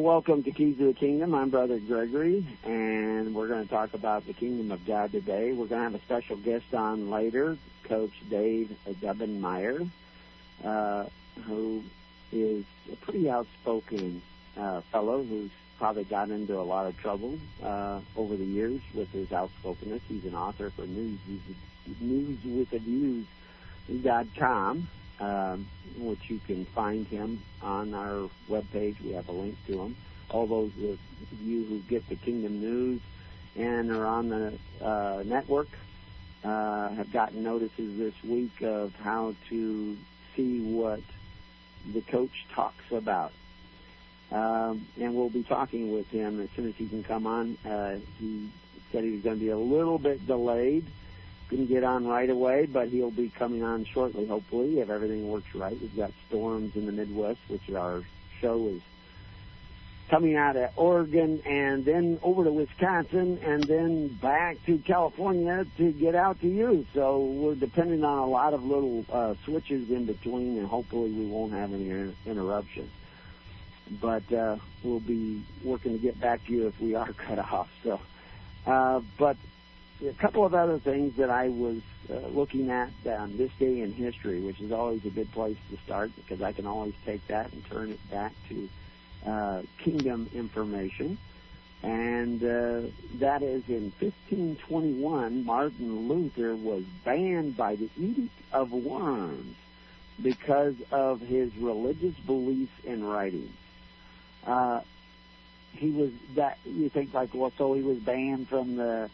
Well, welcome to Keys of the Kingdom. I'm Brother Gregory, and we're going to talk about the Kingdom of God today. We're going to have a special guest on later, Coach Dave Daubenmire, uh, who is a pretty outspoken uh, fellow who's probably gotten into a lot of trouble uh, over the years with his outspokenness. He's an author for News, News with the Views.com um, which you can find him on our webpage. We have a link to him. All those of you who get the Kingdom News and are on the uh, network uh, have gotten notices this week of how to see what the coach talks about. Um, and we'll be talking with him as soon as he can come on. Uh, he said he was going to be a little bit delayed couldn't get on right away, but he'll be coming on shortly, hopefully, if everything works right. We've got storms in the Midwest, which our show is coming out of Oregon and then over to Wisconsin and then back to California to get out to you. So we're depending on a lot of little uh, switches in between, and hopefully we won't have any inter- interruptions. But uh, we'll be working to get back to you if we are cut off. So, uh, but a couple of other things that I was uh, looking at on this day in history, which is always a good place to start because I can always take that and turn it back to uh, kingdom information. And uh, that is in 1521, Martin Luther was banned by the Edict of Worms because of his religious beliefs and writings. Uh, he was that you think like well, so he was banned from the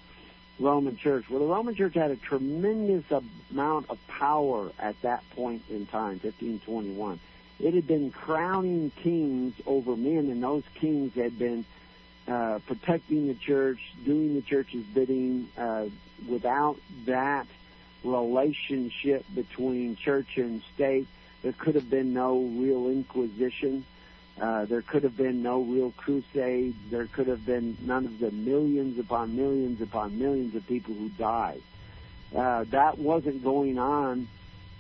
Roman Church. Well, the Roman Church had a tremendous amount of power at that point in time, 1521. It had been crowning kings over men, and those kings had been uh, protecting the church, doing the church's bidding. Uh, without that relationship between church and state, there could have been no real inquisition. Uh, there could have been no real crusade. There could have been none of the millions upon millions upon millions of people who died. Uh, that wasn't going on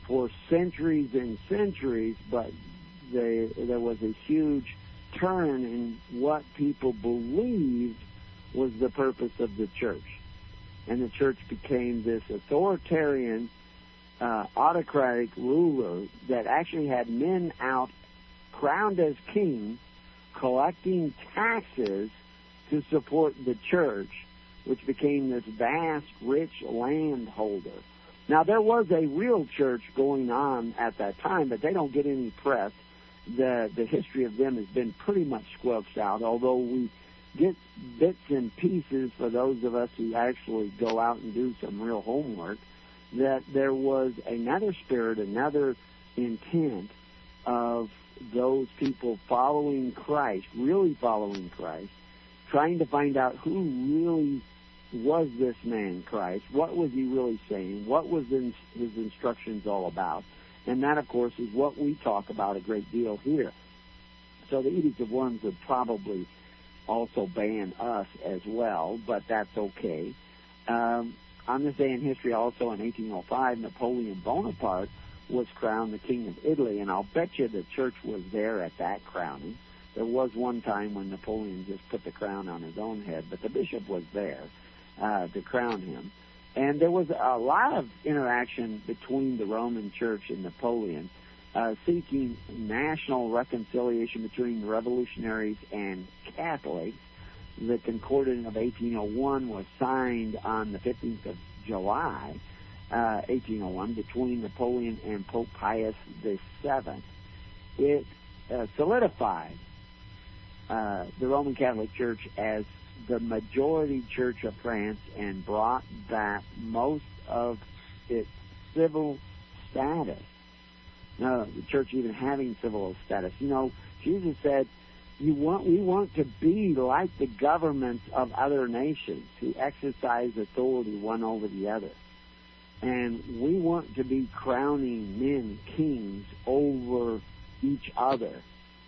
for centuries and centuries, but they, there was a huge turn in what people believed was the purpose of the church. And the church became this authoritarian, uh, autocratic ruler that actually had men out crowned as king, collecting taxes to support the church, which became this vast, rich landholder. Now, there was a real church going on at that time, but they don't get any press. The, the history of them has been pretty much squelched out, although we get bits and pieces for those of us who actually go out and do some real homework, that there was another spirit, another intent of those people following Christ, really following Christ, trying to find out who really was this man Christ, what was he really saying, what was his instructions all about, and that, of course, is what we talk about a great deal here. So the Edict of Worms would probably also ban us as well, but that's okay. Um, on this day in history, also in 1805, Napoleon Bonaparte was crowned the king of Italy, and I'll bet you the church was there at that crowning. There was one time when Napoleon just put the crown on his own head, but the bishop was there uh, to crown him. And there was a lot of interaction between the Roman Church and Napoleon, uh, seeking national reconciliation between revolutionaries and Catholics. The Concordat of 1801 was signed on the 15th of July, 1801 uh, between Napoleon and Pope Pius VII. It uh, solidified uh, the Roman Catholic Church as the majority church of France and brought back most of its civil status uh, the church even having civil status. You know, Jesus said, "You want we want to be like the governments of other nations who exercise authority one over the other." And we want to be crowning men kings over each other,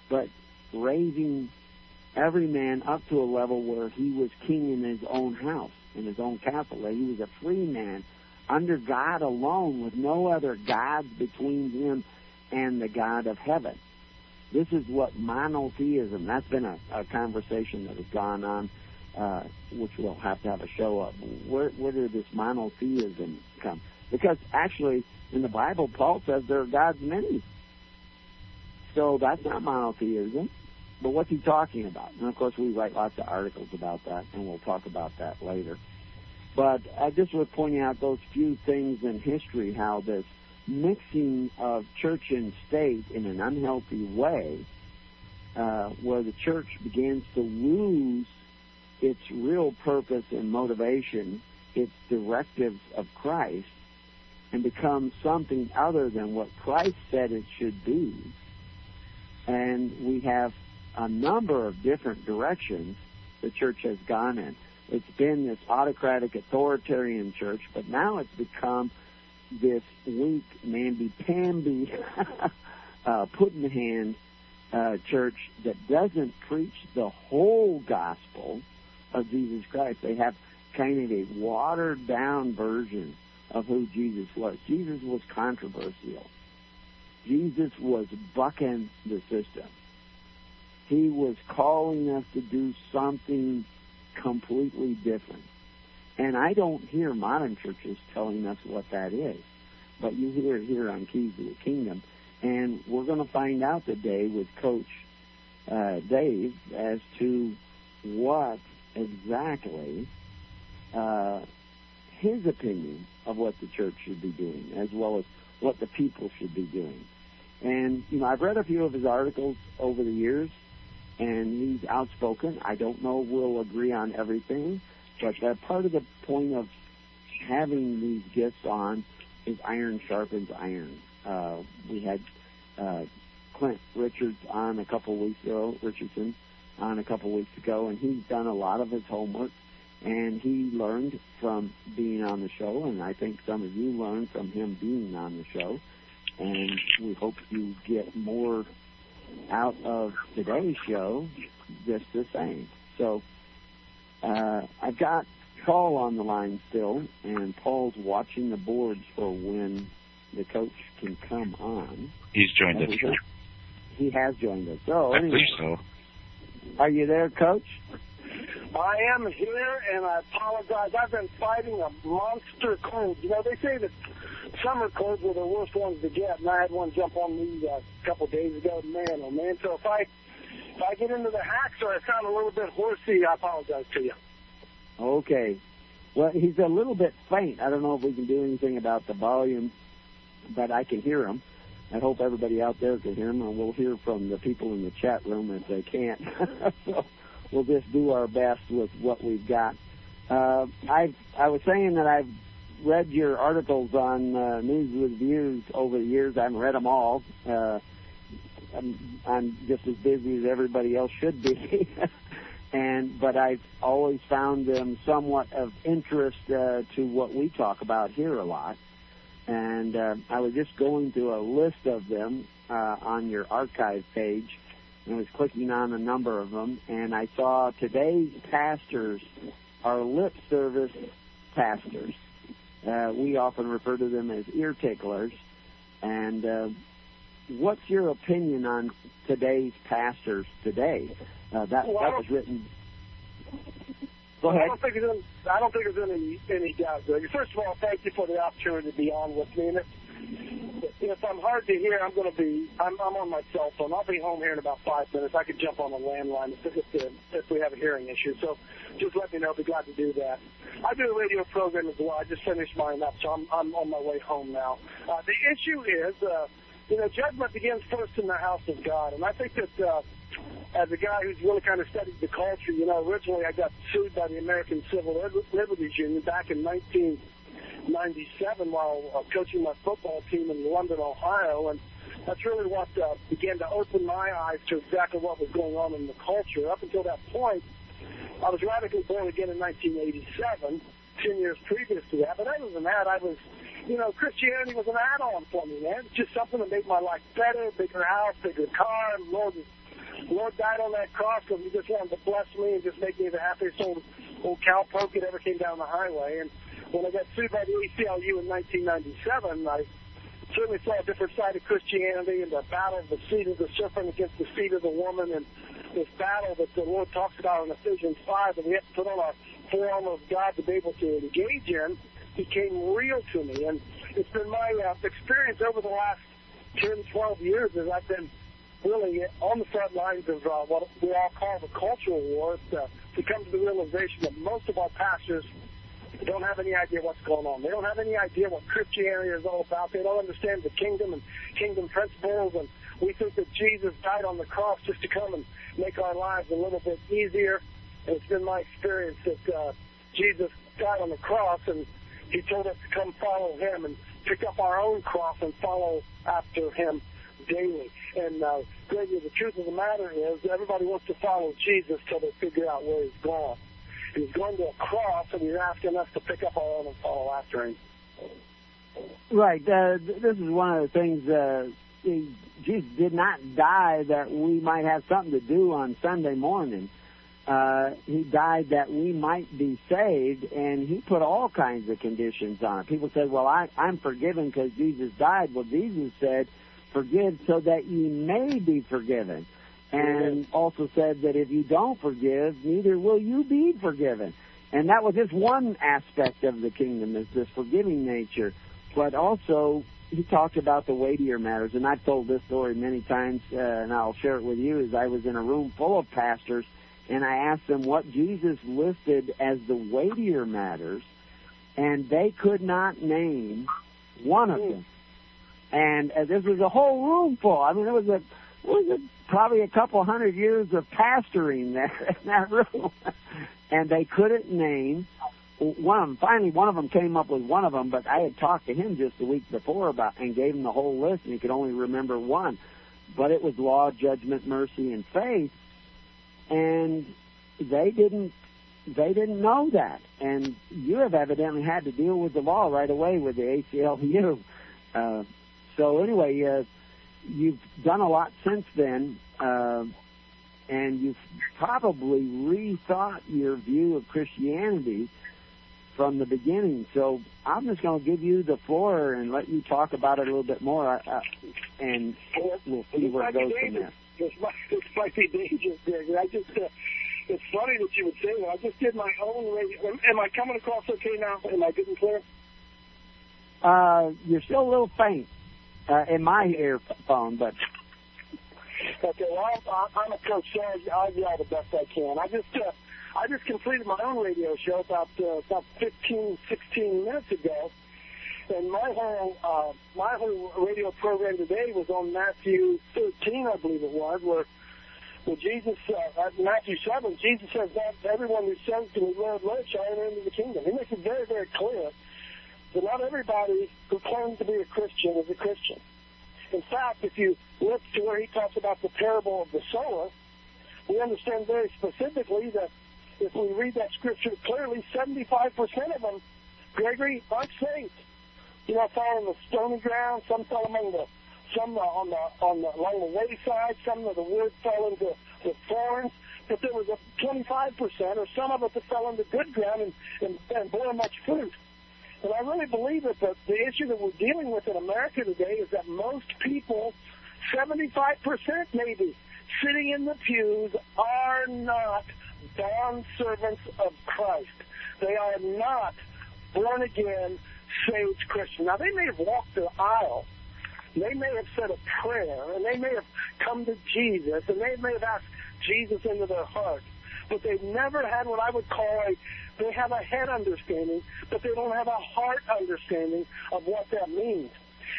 but raising every man up to a level where he was king in his own house, in his own that he was a free man under God alone with no other gods between him and the God of heaven. This is what monotheism, that's been a, a conversation that has gone on, uh, which we'll have to have a show of. Where, where did this monotheism come? Because actually, in the Bible, Paul says there are gods many. So that's not monotheism. But what's he talking about? And of course, we write lots of articles about that, and we'll talk about that later. But I just was pointing out those few things in history, how this mixing of church and state in an unhealthy way, uh, where the church begins to lose its real purpose and motivation, its directives of Christ, and become something other than what Christ said it should be. And we have a number of different directions the church has gone in. It's been this autocratic, authoritarian church, but now it's become this weak, namby-pamby, uh, put in the hand uh, church that doesn't preach the whole gospel of Jesus Christ. They have of a watered down version of who Jesus was. Jesus was controversial. Jesus was bucking the system. He was calling us to do something completely different. And I don't hear modern churches telling us what that is, but you hear it here on Keys to the Kingdom. And we're going to find out today with Coach uh, Dave as to what exactly uh, his opinion of what the church should be doing, as well as what the people should be doing. And, you know, I've read a few of his articles over the years, and he's outspoken. I don't know we'll agree on everything, but part of the point of having these gifts on is iron sharpens iron. Uh, we had uh, Clint Richards on a couple weeks ago, Richardson on a couple weeks ago, and he's done a lot of his homework, and he learned from being on the show, and I think some of you learned from him being on the show, and we hope you get more out of today's show just the same. So uh, I've got Paul on the line still, and Paul's watching the boards for when the coach can come on. He's joined us. He has joined us. So I anyway, believe so. are you there, Coach? I am here, and I apologize. I've been fighting a monster cold. You know, they say that summer colds are the worst ones to get, and I had one jump on me uh, a couple days ago. Man, oh man! So if I if I get into the hacks or I sound a little bit horsey, I apologize to you. Okay. Well, he's a little bit faint. I don't know if we can do anything about the volume, but I can hear him. I hope everybody out there can hear him, and we'll hear from the people in the chat room if they can't. so we'll just do our best with what we've got. Uh, I I was saying that I've read your articles on uh, News with Views over the years. I haven't read them all. Uh, I'm, I'm just as busy as everybody else should be. and but I've always found them somewhat of interest uh, to what we talk about here a lot. And uh, I was just going through a list of them uh, on your archive page, and I was clicking on a number of them, and I saw today's pastors are lip service pastors. Uh, we often refer to them as ear ticklers. And uh, what's your opinion on today's pastors today? Uh, that Well, that was written. Go ahead. I don't think there's any, I don't think there's any any doubt. Greg. First of all, thank you for the opportunity to be on with me. And if I'm hard to hear, I'm going to be. I'm, I'm on my cell phone. I'll be home here in about five minutes. I could jump on the landline if, if, if, we have a hearing issue. So just let me know. I'll be glad to do that. I do a radio program as well. I just finished mine up, so I'm I'm on my way home now. Uh, the issue is, uh, you know, judgment begins first in the house of God, and I think that. Uh, as a guy who's really kind of studied the culture, you know, originally I got sued by the American Civil Liberties Union back in 1997 while uh, coaching my football team in London, Ohio, and that's really what uh, began to open my eyes to exactly what was going on in the culture. Up until that point, I was radically born again in 1987, 10 years previous to that. But other than that, I was, you know, Christianity was an add-on for me, man. It's just something that made my life better, bigger house, bigger car. And Lord, Lord died on that cross because He just wanted to bless me and just make me the happiest old, old cowpoke that ever came down the highway. And when I got sued by the ACLU in 1997, I certainly saw a different side of Christianity and the battle of the seed of the serpent against the seed of the woman and this battle that the Lord talks about in Ephesians 5 that we have to put on our armor of God to be able to engage in became real to me. And it's been my uh, experience over the last 10, 12 years as I've been really on the front lines of uh, what we all call the cultural war to, to come to the realization that most of our pastors don't have any idea what's going on. They don't have any idea what Christianity is all about. They don't understand the kingdom and kingdom principles. And we think that Jesus died on the cross just to come and make our lives a little bit easier. And it's been my experience that uh, Jesus died on the cross and he told us to come follow him and pick up our own cross and follow after him daily. And uh, Gregory, the truth of the matter is everybody wants to follow Jesus till they figure out where he's gone. And he's going to a cross and he's asking us to pick up our own and follow after him. Right. Uh, this is one of the things. Uh, Jesus did not die that we might have something to do on Sunday morning. Uh, he died that we might be saved, and he put all kinds of conditions on it. People said, "Well, I, I'm forgiven because Jesus died." Well, Jesus said, "Forgive so that ye may be forgiven," and also said that if you don't forgive, neither will you be forgiven. And that was just one aspect of the kingdom, is this forgiving nature. But also, he talked about the weightier matters, and I've told this story many times, uh, and I'll share it with you. Is I was in a room full of pastors and I asked them what Jesus listed as the weightier matters, and they could not name one of them. And uh, this was a whole room full. I mean, it was a, was a, probably a couple hundred years of pastoring there in that room, and they couldn't name one of them. Finally, one of them came up with one of them, but I had talked to him just a week before about and gave him the whole list, and he could only remember one. But it was law, judgment, mercy, and faith and they didn't they didn't know that. And you have evidently had to deal with the law right away with the ACLU. Uh, so anyway, uh, you've done a lot since then, uh, and you've probably rethought your view of Christianity from the beginning. So I'm just going to give you the floor and let you talk about it a little bit more, uh, and we'll see where it goes from there. This might, this might be dangerous, Greg. I just, uh, it's funny that you would say that. I just did my own radio. Am I coming across okay now? Am I getting clear? Uh, you're still a little faint uh, in my earphone, but. Okay, well, I'm, a coach, so I'll yell the best I can. I just, uh, I just completed my own radio show about uh, about 15, 16 minutes ago, and my whole uh, my whole radio program today was on Matthew 13, I believe it was, where where Jesus uh, Matthew 7, Jesus says that everyone who says to me, Lord, Lord, shall enter into the kingdom. He makes it very, very clear that not everybody who claims to be a Christian is a Christian. In fact, if you look to where he talks about the parable of the sower, we understand very specifically that if we read that scripture clearly, 75% of them, Gregory, aren't saved you know, fell on the stony ground. Some fell among the, some on the on the along the wayside. Some of the wood fell into the thorns. But there was a 25 percent, or some of it that fell into good ground and, and, and bore much fruit. And I really believe that the, the issue that we're dealing with in America today is that most people, 75 percent maybe, sitting in the pews are not bond servants of Christ. They are not born again saved Christian. Now, they may have walked the aisle, they may have said a prayer, and they may have come to Jesus, and they may have asked Jesus into their heart, but they've never had what I would call a they have a head understanding, but they don't have a heart understanding of what that means.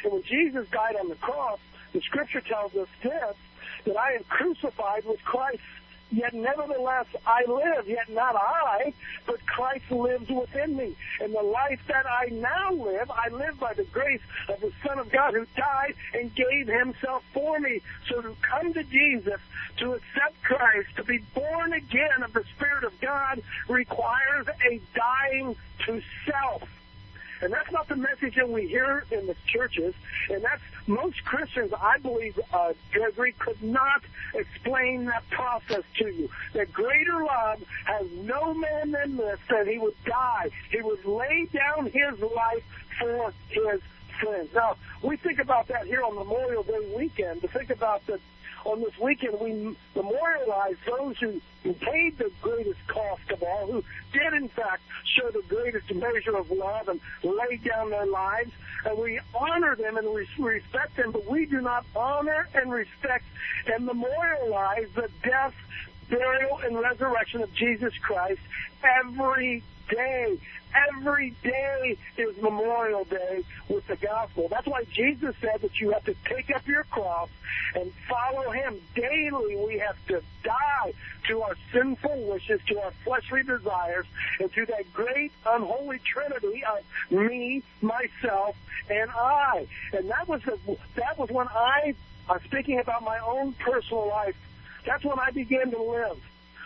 And when Jesus died on the cross, the scripture tells us this, that I am crucified with Christ Yet nevertheless I live, yet not I, but Christ lives within me. And the life that I now live, I live by the grace of the Son of God who died and gave himself for me. So to come to Jesus, to accept Christ, to be born again of the Spirit of God requires a dying to self. And that's not the message that we hear in the churches. And that's most Christians, I believe, uh, Gregory, could not explain that process to you. That greater love has no man than this, that he would die. He would lay down his life for his friends. Now, we think about that here on Memorial Day weekend, to think about that on this weekend, we memorialize those who, who paid the greatest cost of all, who did, in fact, show the greatest measure of love and laid down their lives. And we honor them and we respect them, but we do not honor and respect and memorialize the death, burial, and resurrection of Jesus Christ every day. Every day is Memorial Day with the gospel. That's why Jesus said that you have to take up your cross and follow him. Daily we have to die to our sinful wishes, to our fleshly desires, and to that great unholy trinity of me, myself, and I. And that was the, that was when I, uh, speaking about my own personal life, that's when I began to live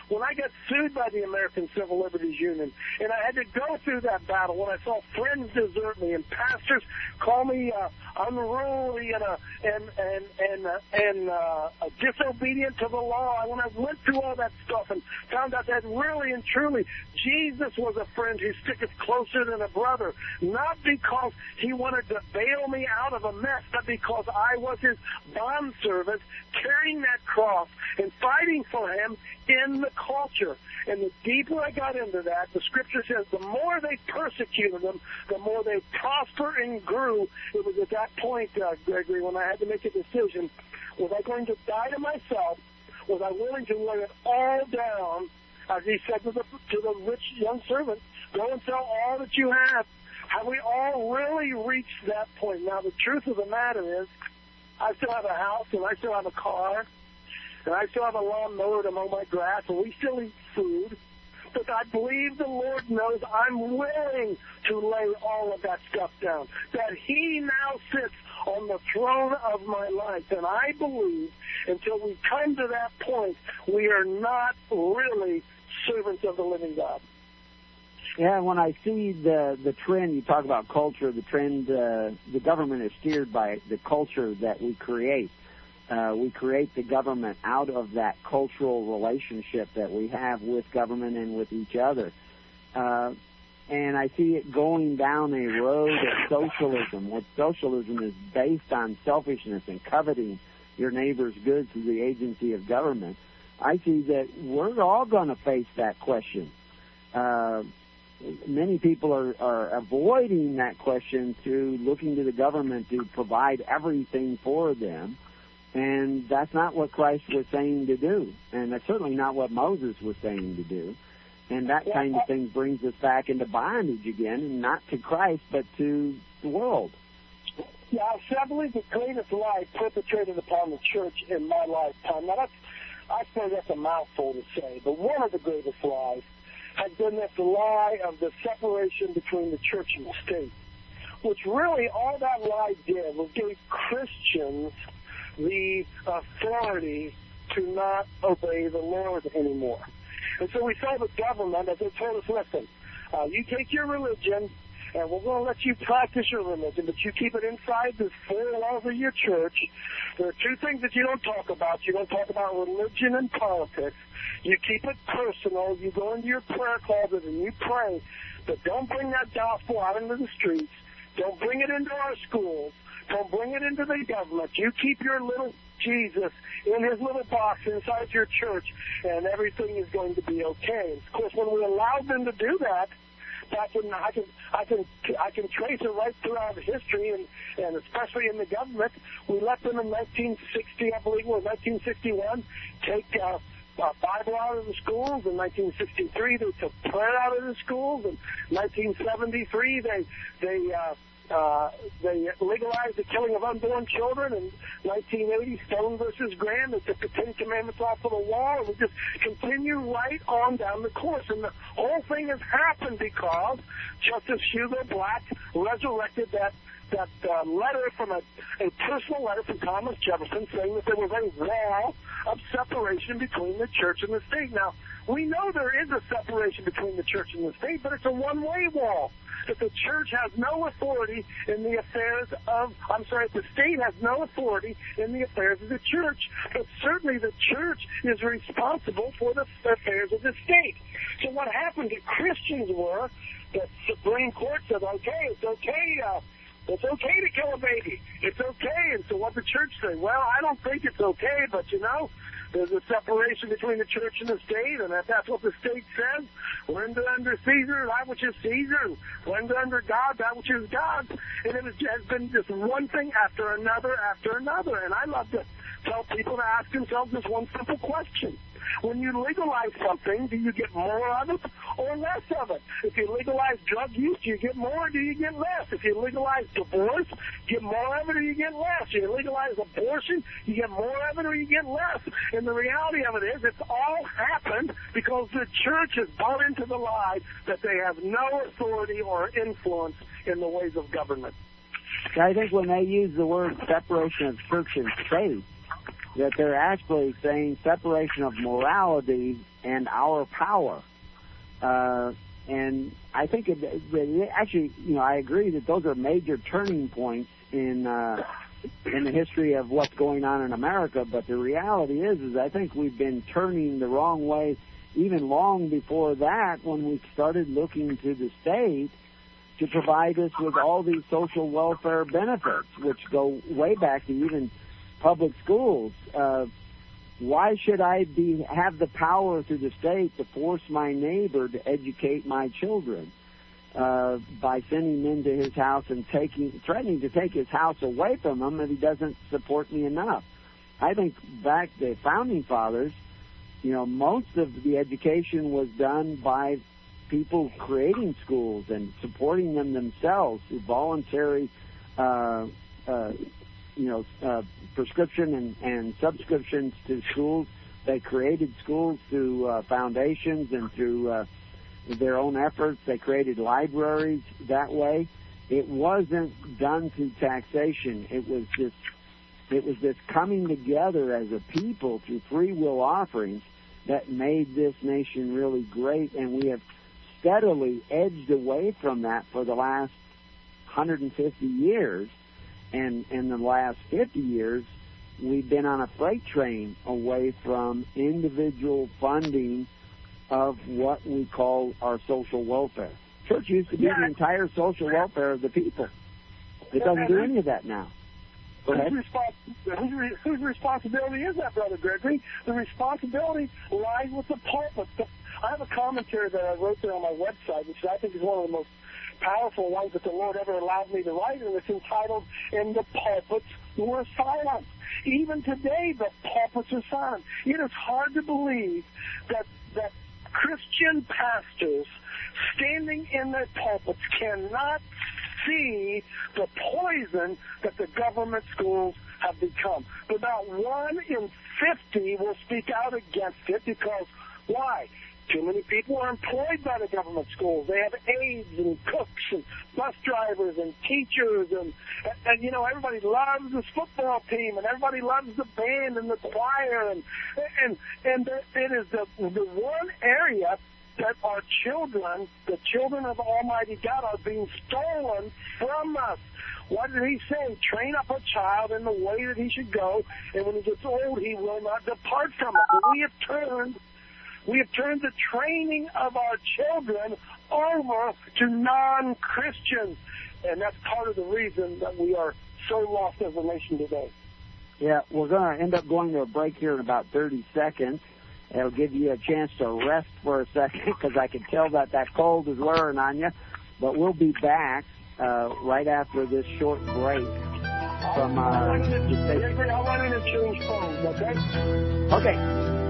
when I got sued by the American Civil Liberties Union, and I had to go through that battle, when I saw friends desert me and pastors call me uh, unruly and uh, and and and uh, and uh, disobedient to the law, when I went through all that stuff and found out that really and truly Jesus was a friend who sticketh closer than a brother, not because he wanted to bail me out of a mess, but because I was his bondservant carrying that cross and fighting for him in the culture. And the deeper I got into that, the scripture says the more they persecuted them, the more they prospered and grew. It was at that point, uh, Gregory, when I had to make a decision. Was I going to die to myself? Was I willing to lay it all down, as he said to the, to the rich young servant, go and sell all that you have? Have we all really reached that point? Now, the truth of the matter is, I still have a house and I still have a car and I still have a lawnmower to mow my grass, and we still eat food. But I believe the Lord knows I'm willing to lay all of that stuff down. That He now sits on the throne of my life. And I believe until we come to that point, we are not really servants of the living God. Yeah, when I see the the trend, you talk about culture. The trend, uh, the government is steered by the culture that we create. Uh, we create the government out of that cultural relationship that we have with government and with each other. Uh, and I see it going down a road of socialism, where socialism is based on selfishness and coveting your neighbor's goods through the agency of government. I see that we're all going to face that question. Uh, many people are, are avoiding that question through looking to the government to provide everything for them. And that's not what Christ was saying to do. And that's certainly not what Moses was saying to do. And that kind of thing brings us back into bondage again, and not to Christ, but to the world. Yeah, I believe the greatest lie perpetrated upon the church in my lifetime. Now, that's, I say that's a mouthful to say, but one of the greatest lies has been this lie of the separation between the church and the state, which really all that lie did was give Christians the authority to not obey the Lord anymore. And so we saw the government as they told us, listen, uh, you take your religion, and we're going to let you practice your religion, but you keep it inside the four walls of your church. There are two things that you don't talk about. You don't talk about religion and politics. You keep it personal. You go into your prayer closet and you pray, but don't bring that gospel out into the streets. Don't bring it into our schools. Don't bring it into the government. You keep your little Jesus in his little box inside your church, and everything is going to be okay. Of course, when we allowed them to do that, back in I can I can I can trace it right throughout history, and and especially in the government, we let them in 1960, I believe was 1961, take. Uh, uh, Bible out of the schools. In 1963, they took prayer out of the schools. In 1973, they they uh, uh, they legalized the killing of unborn children in 1980, Stone versus Graham. They took the Ten Commandments off of the wall, and we just continue right on down the course. And the whole thing has happened because Justice Hugo Black resurrected that that uh, letter from a, a personal letter from Thomas Jefferson saying that there was a wall of separation between the church and the state. Now, we know there is a separation between the church and the state, but it's a one-way wall that the church has no authority in the affairs of, I'm sorry, the state has no authority in the affairs of the church, but certainly the church is responsible for the affairs of the state. So what happened to Christians were the Supreme Court said, okay, it's okay, uh, it's okay to kill a baby. It's okay. And so what the church say? Well, I don't think it's okay, but you know, there's a separation between the church and the state, and if that's what the state says, render under Caesar that which is Caesar, render under God that which is God. And it has been just one thing after another after another. And I love to tell people to ask themselves this one simple question. When you legalize something, do you get more of it or less of it? If you legalize drug use, do you get more or do you get less? If you legalize divorce, get more of it or you get less? If you legalize abortion, you get more of it or you get less? And the reality of it is it's all happened because the church has bought into the lie that they have no authority or influence in the ways of government. I think when they use the word separation of church and state, that they're actually saying separation of morality and our power. Uh, and I think it, it, actually, you know, I agree that those are major turning points in uh, in the history of what's going on in America. But the reality is, is I think we've been turning the wrong way even long before that when we started looking to the state to provide us with all these social welfare benefits, which go way back to even public schools. Uh, why should I be have the power through the state to force my neighbor to educate my children uh, by sending him to his house and taking threatening to take his house away from him if he doesn't support me enough? I think back the founding fathers, you know, most of the education was done by people creating schools and supporting them themselves through voluntary uh, uh, you know, uh, prescription and, and subscriptions to schools. They created schools through uh, foundations and through uh, their own efforts. They created libraries that way. It wasn't done through taxation. It was just, it was this coming together as a people through free will offerings that made this nation really great. And we have steadily edged away from that for the last 150 years and in the last 50 years, we've been on a freight train away from individual funding of what we call our social welfare. Church used to be yeah. the entire social welfare of the people. It doesn't do any of that now. Whose, whose, whose responsibility is that, Brother Gregory? The responsibility lies with the pulpit. I have a commentary that I wrote there on my website, which I think is one of the most powerful ones that the Lord ever allowed me to write, and it's entitled "In the Pulpits Were Silent." Even today, the pulpits are silent. It is hard to believe that that Christian pastors standing in their pulpits cannot see the poison that the government schools have become. But about one in 50 will speak out against it because why? Too many people are employed by the government schools. They have aides and cooks and bus drivers and teachers and, and, you know, everybody loves this football team and everybody loves the band and the choir and, and, and it is the, the one area that our children, the children of Almighty God, are being stolen from us. What did he say? Train up a child in the way that he should go, and when he gets old, he will not depart from it. But we have turned we have turned the training of our children over to non-Christians. And that's part of the reason that we are so lost as a nation today. Yeah, we're going to end up going to a break here in about 30 seconds. It'll give you a chance to rest for a second because I can tell that that cold is wearing on you. But we'll be back uh, right after this short break from uh, the station. I'll run in and change phones, okay?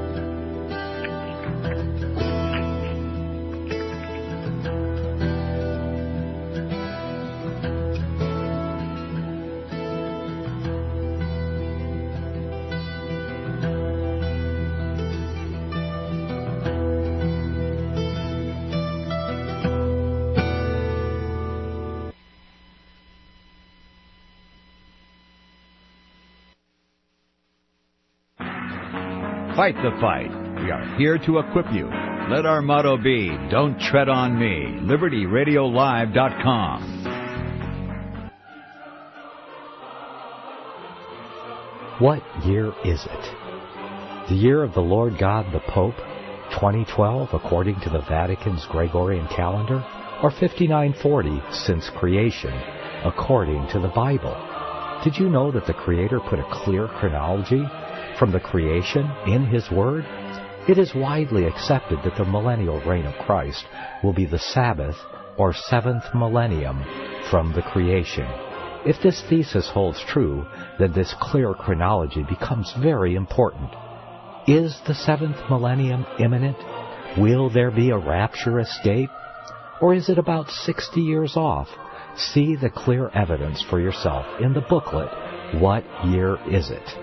Fight the fight. We are here to equip you. Let our motto be, Don't Tread on Me. LibertyRadioLive.com. What year is it? The year of the Lord God the Pope, 2012 according to the Vatican's Gregorian calendar, or 5940 since creation according to the Bible? Did you know that the Creator put a clear chronology from the creation in His Word? It is widely accepted that the millennial reign of Christ will be the Sabbath or seventh millennium from the creation. If this thesis holds true, then this clear chronology becomes very important. Is the seventh millennium imminent? Will there be a rapture escape? Or is it about 60 years off? See the clear evidence for yourself in the booklet, What Year Is It?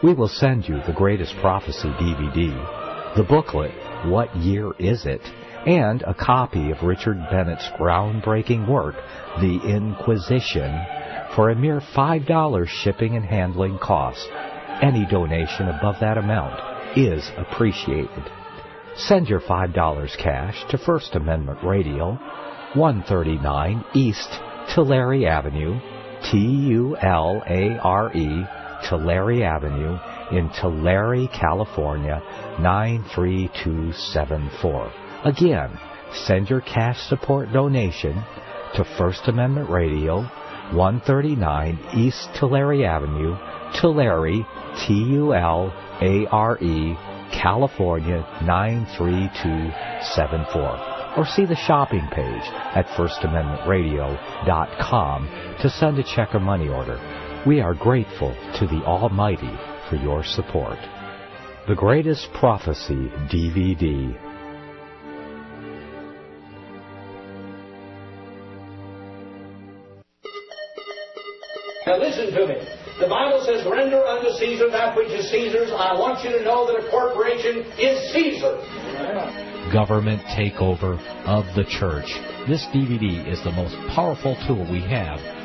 We will send you the Greatest Prophecy DVD, the booklet, What Year Is It? and a copy of Richard Bennett's groundbreaking work, The Inquisition, for a mere $5 shipping and handling cost. Any donation above that amount is appreciated. Send your $5 cash to First Amendment Radio, 139 East Tulare Avenue, T-U-L-A-R-E, Tulare Avenue, in Tulare, California, 93274. Again, send your cash support donation to First Amendment Radio, 139 East Tulare Avenue, Tulare, T-U-L-A-R-E, California 93274. Or see the shopping page at FirstAmendmentRadio.com to send a check or money order. We are grateful to the Almighty for your support. The Greatest Prophecy DVD. Now listen to me. The Bible says, render unto Caesar that which is Caesar's. I want you to know that a corporation is Caesar. Government Takeover of the Church. This DVD is the most powerful tool we have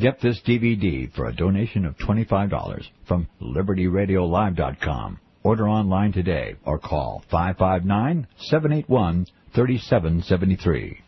Get this DVD for a donation of $25 from LibertyRadioLive.com. Order online today or call 559 781 3773.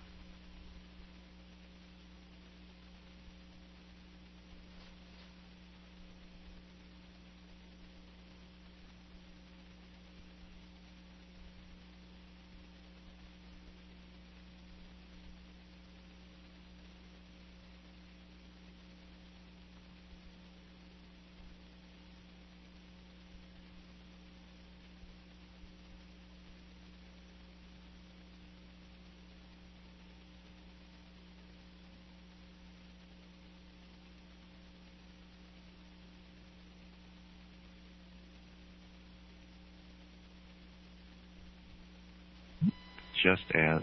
Just as.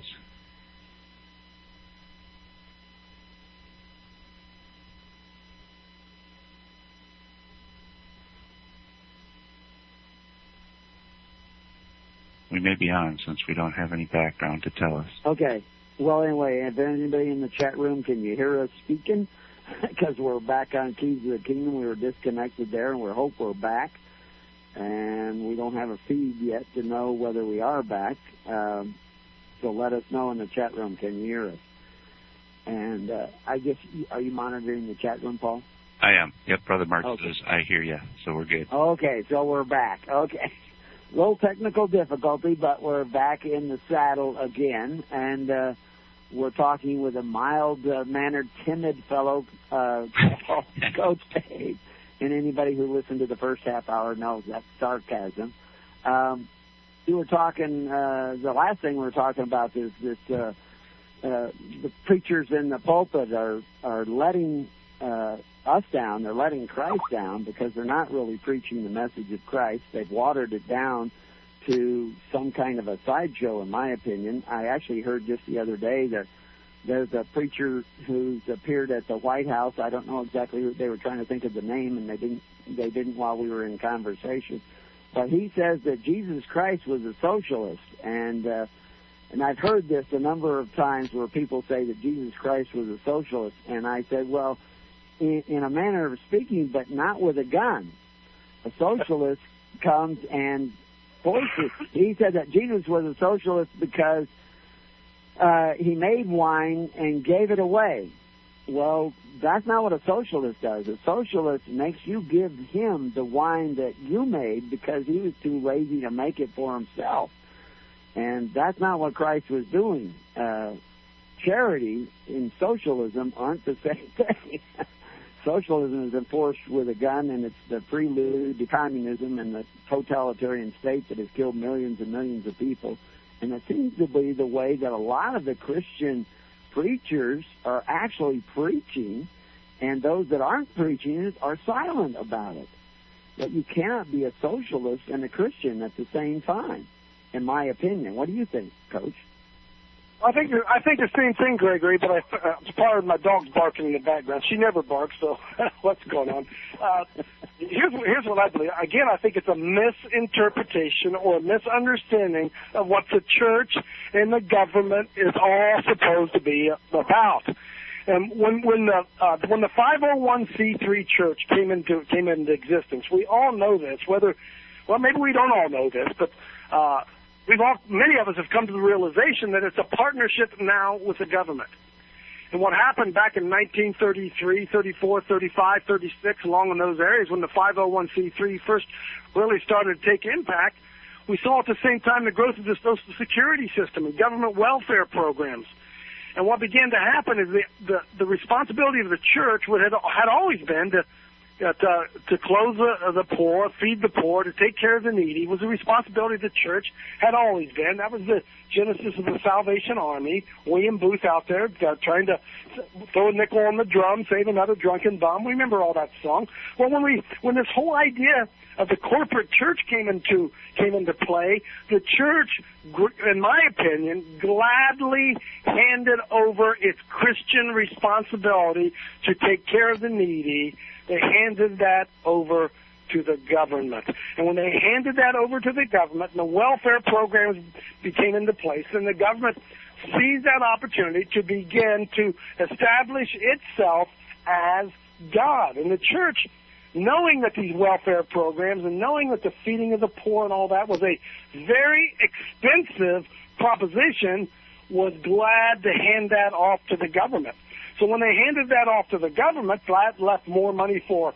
We may be on since we don't have any background to tell us. Okay. Well, anyway, if anybody in the chat room, can you hear us speaking? Because we're back on Keys of the Kingdom. We were disconnected there, and we hope we're back. And we don't have a feed yet to know whether we are back. Um, so let us know in the chat room. Can you hear us? And uh, I guess, are you monitoring the chat room, Paul? I am. Yep, Brother Mark Okay. says I hear you, so we're good. Okay, so we're back. Okay. Little technical difficulty, but we're back in the saddle again, and uh, we're talking with a mild-mannered, timid fellow, uh, Coach Dave. And anybody who listened to the first half hour knows that's sarcasm. Um, we were talking. Uh, the last thing we were talking about is this: uh, uh, the preachers in the pulpit are are letting uh, us down. They're letting Christ down because they're not really preaching the message of Christ. They've watered it down to some kind of a sideshow, in my opinion. I actually heard just the other day that there's a preacher who's appeared at the White House. I don't know exactly who they were trying to think of the name, and they didn't. They didn't while we were in conversation. But he says that Jesus Christ was a socialist, and uh, and I've heard this a number of times where people say that Jesus Christ was a socialist, and I said, well, in, in a manner of speaking, but not with a gun. A socialist comes and forces. He said that Jesus was a socialist because uh, he made wine and gave it away. Well, that's not what a socialist does. A socialist makes you give him the wine that you made because he was too lazy to make it for himself. And that's not what Christ was doing. Uh, charity and socialism aren't the same thing. socialism is enforced with a gun, and it's the prelude to communism and the totalitarian state that has killed millions and millions of people. And it seems to be the way that a lot of the Christian preachers are actually preaching, and those that aren't preaching it are silent about it. That you cannot be a socialist and a Christian at the same time, in my opinion. What do you think, Coach? I think I think the same thing, Gregory. But I, uh, part of my dog's barking in the background. She never barks, so what's going on? Uh, here's here's what I believe. Again, I think it's a misinterpretation or a misunderstanding of what the church and the government is all supposed to be about. And when when the uh, when the 501c3 church came into came into existence, we all know this. Whether well, maybe we don't all know this, but uh, we've all, many of us have come to the realization that it's a partnership now with the government. And what happened back in 1933, 34, 35, 36, along in those areas when the 501c3 first really started to take impact, we saw at the same time the growth of the Social Security system and government welfare programs. And what began to happen is the, the, the responsibility of the church had, had always been to to, to clothe the, the poor, feed the poor, to take care of the needy was a responsibility of the church, had always been. That was the genesis of the Salvation Army. William Booth out there uh, trying to throw a nickel on the drum, save another drunken bum. We remember all that song. Well, when we when this whole idea of the corporate church came into came into play, the church, in my opinion, gladly handed over its Christian responsibility to take care of the needy they handed that over to the government. And when they handed that over to the government and the welfare programs became into place, then the government seized that opportunity to begin to establish itself as God. And the church, knowing that these welfare programs and knowing that the feeding of the poor and all that was a very expensive proposition, was glad to hand that off to the government. So when they handed that off to the government, that left more money for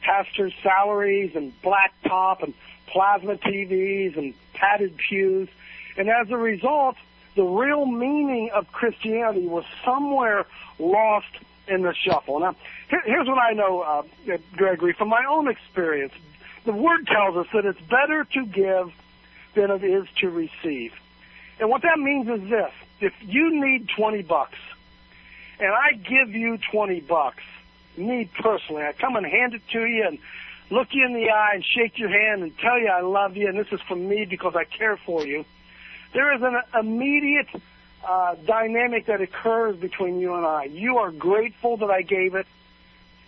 pastors' salaries and blacktop and plasma TVs and padded pews. And as a result, the real meaning of Christianity was somewhere lost in the shuffle. Now, here, here's what I know, uh, Gregory, from my own experience. The Word tells us that it's better to give than it is to receive. And what that means is this. If you need 20 bucks, and I give you 20 bucks, me personally, I come and hand it to you and look you in the eye and shake your hand and tell you I love you and this is from me because I care for you. There is an immediate uh, dynamic that occurs between you and I. You are grateful that I gave it,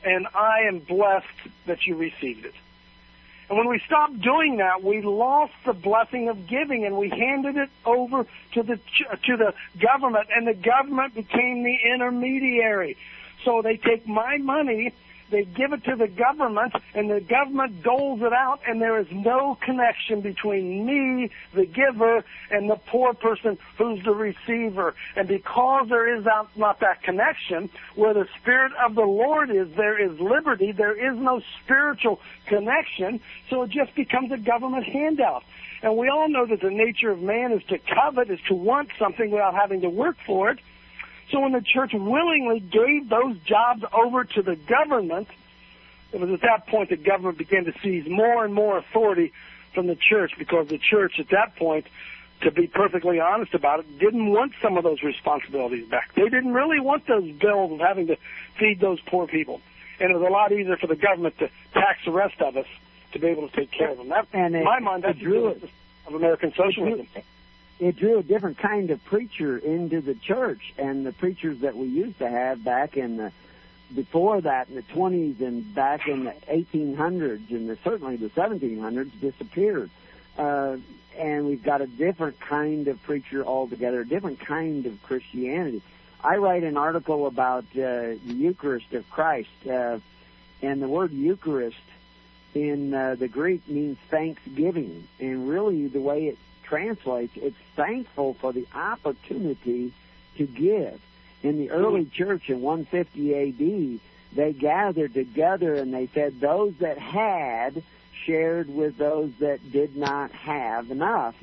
and I am blessed that you received it. And when we stopped doing that, we lost the blessing of giving and we handed it over to the, to the government and the government became the intermediary. So they take my money they give it to the government, and the government doles it out, and there is no connection between me, the giver, and the poor person who's the receiver. And because there is not that connection, where the Spirit of the Lord is, there is liberty. There is no spiritual connection, so it just becomes a government handout. And we all know that the nature of man is to covet, is to want something without having to work for it. So when the church willingly gave those jobs over to the government, it was at that point that government began to seize more and more authority from the church because the church at that point, to be perfectly honest about it, didn't want some of those responsibilities back. They didn't really want those bills of having to feed those poor people. And it was a lot easier for the government to tax the rest of us to be able to take care of them. That, and in my mind, that's drew it. of American socialism. It drew a different kind of preacher into the church, and the preachers that we used to have back in the before that in the 20s and back in the 1800s and the, certainly the 1700s disappeared. Uh, and we've got a different kind of preacher altogether, a different kind of Christianity. I write an article about uh, the Eucharist of Christ, uh, and the word Eucharist in uh, the Greek means thanksgiving, and really the way it translates, it's thankful for the opportunity to give. In the early hmm. church in 150 AD, they gathered together and they said those that had shared with those that did not have enough.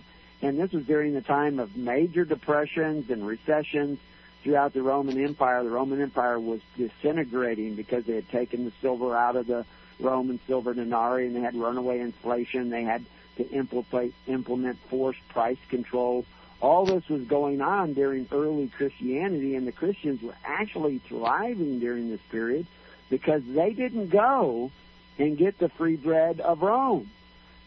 And this was during the time of major depressions and recessions throughout the Roman Empire. The Roman Empire was disintegrating because they had taken the silver out of the Roman silver denarii and they had runaway inflation. They had to implement, implement forced price control. All this was going on during early Christianity, and the Christians were actually thriving during this period because they didn't go and get the free bread of Rome.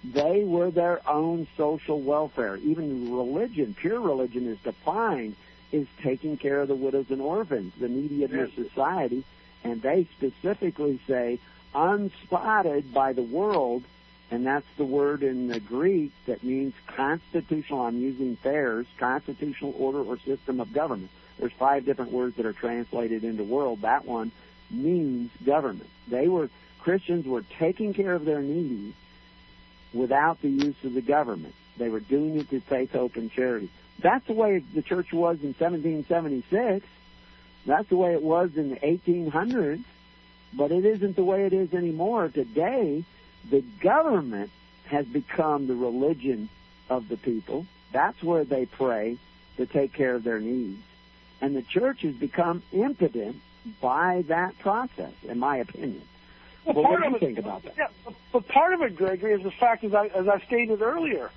They were their own social welfare. Even religion, pure religion, is defined is taking care of the widows and orphans, the needy of their society, and they specifically say unspotted by the world, and that's the word in the Greek that means constitutional. I'm using theirs, constitutional order or system of government. There's five different words that are translated into world. That one means government. They were Christians were taking care of their needy without the use of the government. They were doing it through faith, hope, and charity. That's the way the church was in 1776. That's the way it was in the 1800s. But it isn't the way it is anymore. Today, the government has become the religion of the people. That's where they pray to take care of their needs. And the church has become impotent by that process, in my opinion. Well, well what do you it, think about that? Yeah, but part of it, Gregory, is the fact, as I, as I stated earlier,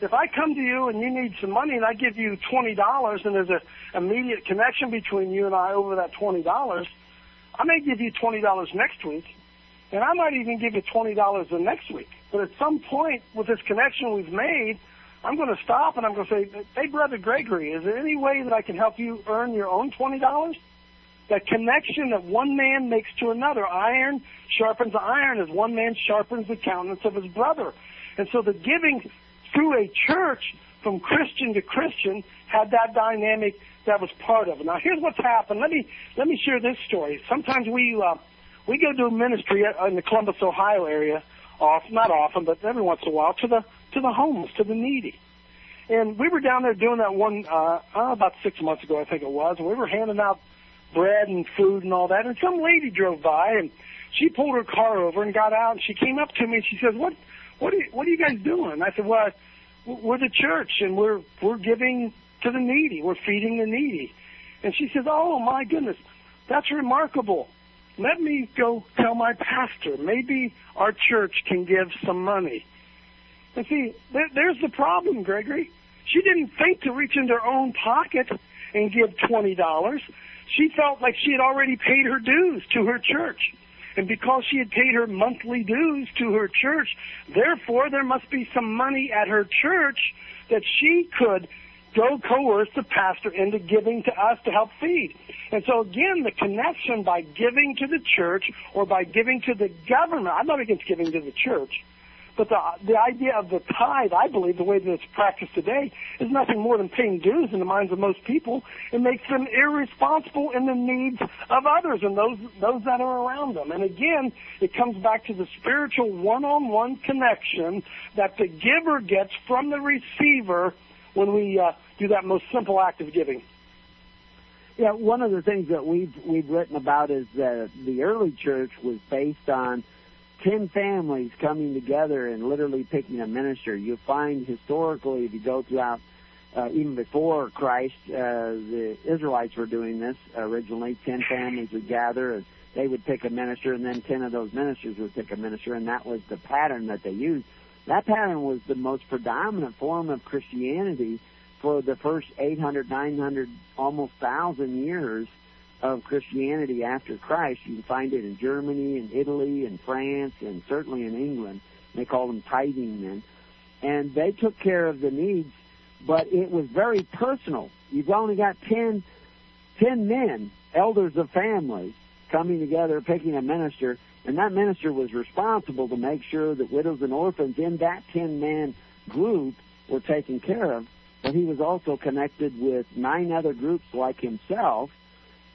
if I come to you and you need some money and I give you twenty dollars and there's a immediate connection between you and I over that twenty dollars, I may give you twenty dollars next week, and I might even give you twenty dollars the next week. But at some point with this connection we've made, I'm going to stop and I'm going to say, "Hey, brother Gregory, is there any way that I can help you earn your own twenty dollars?" That connection that one man makes to another, iron sharpens iron, as one man sharpens the countenance of his brother. And so the giving through a church from Christian to Christian had that dynamic that was part of it. Now here's what's happened. Let me let me share this story. Sometimes we uh, we go do ministry in the Columbus, Ohio area, off not often, but every once in a while to the to the homeless, to the needy. And we were down there doing that one uh, uh, about six months ago, I think it was, and we were handing out bread and food and all that. And some lady drove by and she pulled her car over and got out and she came up to me and she says, "What what are you, what are you guys doing? I said, well, we're the church and we're, we're giving to the needy. We're feeding the needy. And she says, oh my goodness, that's remarkable. Let me go tell my pastor. Maybe our church can give some money. And see, there, there's the problem, Gregory. She didn't think to reach into her own pocket and give $20. She felt like she had already paid her dues to her church. And because she had paid her monthly dues to her church, therefore there must be some money at her church that she could go coerce the pastor into giving to us to help feed. And so again, the connection by giving to the church or by giving to the government, I'm not against giving to the church, but the, the idea of the tithe, I believe, the way that it's practiced today, is nothing more than paying dues in the minds of most people. It makes them irresponsible in the needs of others and those those that are around them. And again, it comes back to the spiritual one-on-one connection that the giver gets from the receiver when we uh, do that most simple act of giving. Yeah, one of the things that we've we've written about is that the early church was based on ten families coming together and literally picking a minister. You find historically, if you go throughout, uh, even before Christ, uh, the Israelites were doing this originally. Ten families would gather and they would pick a minister, and then ten of those ministers would pick a minister, and that was the pattern that they used. That pattern was the most predominant form of Christianity for the first 800, 900, almost thousand years of Christianity after Christ. You can find it in Germany and Italy and France and certainly in England. They call them tithing men. and they took care of the needs, but it was very personal. You've only got 10, 10 men, elders of families, coming together, picking a minister, and that minister was responsible to make sure that widows and orphans in that 10 man group were taken care of. But he was also connected with nine other groups like himself.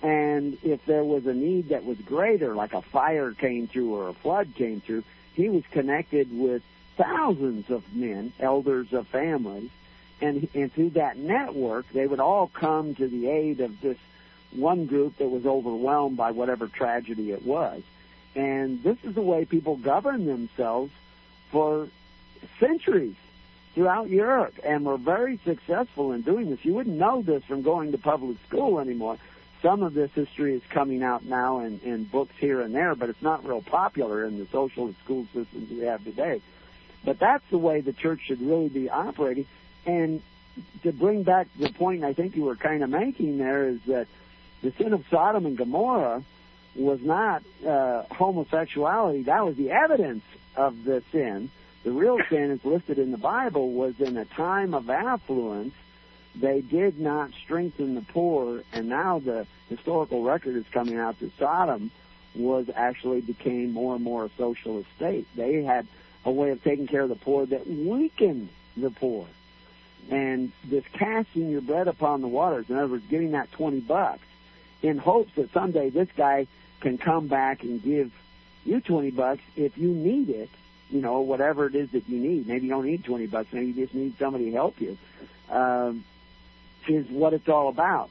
And if there was a need that was greater, like a fire came through or a flood came through, he was connected with thousands of men, elders of families. And, and through that network, they would all come to the aid of this one group that was overwhelmed by whatever tragedy it was. And this is the way people govern themselves for centuries throughout Europe and were very successful in doing this. You wouldn't know this from going to public school anymore. Some of this history is coming out now in, in books here and there, but it's not real popular in the social school systems we have today. But that's the way the church should really be operating. And to bring back the point I think you were kind of making there is that the sin of Sodom and Gomorrah was not uh, homosexuality. That was the evidence of the sin. The real sin is listed in the Bible was in a time of affluence. They did not strengthen the poor, and now the historical record is coming out that Sodom was actually became more and more a socialist state. They had a way of taking care of the poor that weakened the poor. And this casting your bread upon the waters, in other words, getting that 20 bucks, in hopes that someday this guy can come back and give you 20 bucks if you need it, you know, whatever it is that you need. Maybe you don't need 20 bucks, maybe you just need somebody to help you. Um, is what it's all about.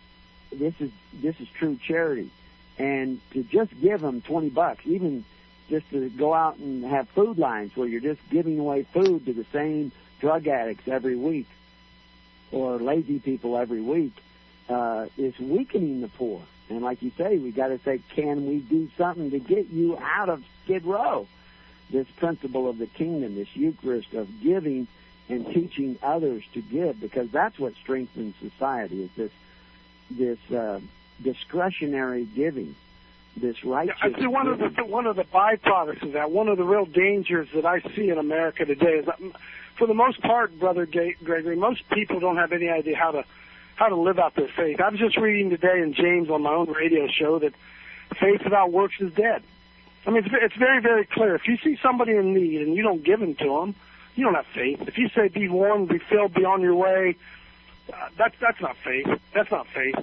This is this is true charity, and to just give them 20 bucks, even just to go out and have food lines where you're just giving away food to the same drug addicts every week or lazy people every week uh, is weakening the poor. And like you say, we got to say, can we do something to get you out of Skid Row? This principle of the kingdom, this Eucharist of giving and teaching others to give, because that's what strengthens society. Is this this uh, discretionary giving, this righteous. I see one of the one of the byproducts of that. One of the real dangers that I see in America today is that, for the most part, brother Gregory, most people don't have any idea how to how to live out their faith. I was just reading today in James on my own radio show that faith without works is dead. I mean, it's, it's very, very clear. If you see somebody in need and you don't give them to them, you don't have faith. If you say, "Be warned, be filled, be on your way," uh, that's that's not faith. That's not faith.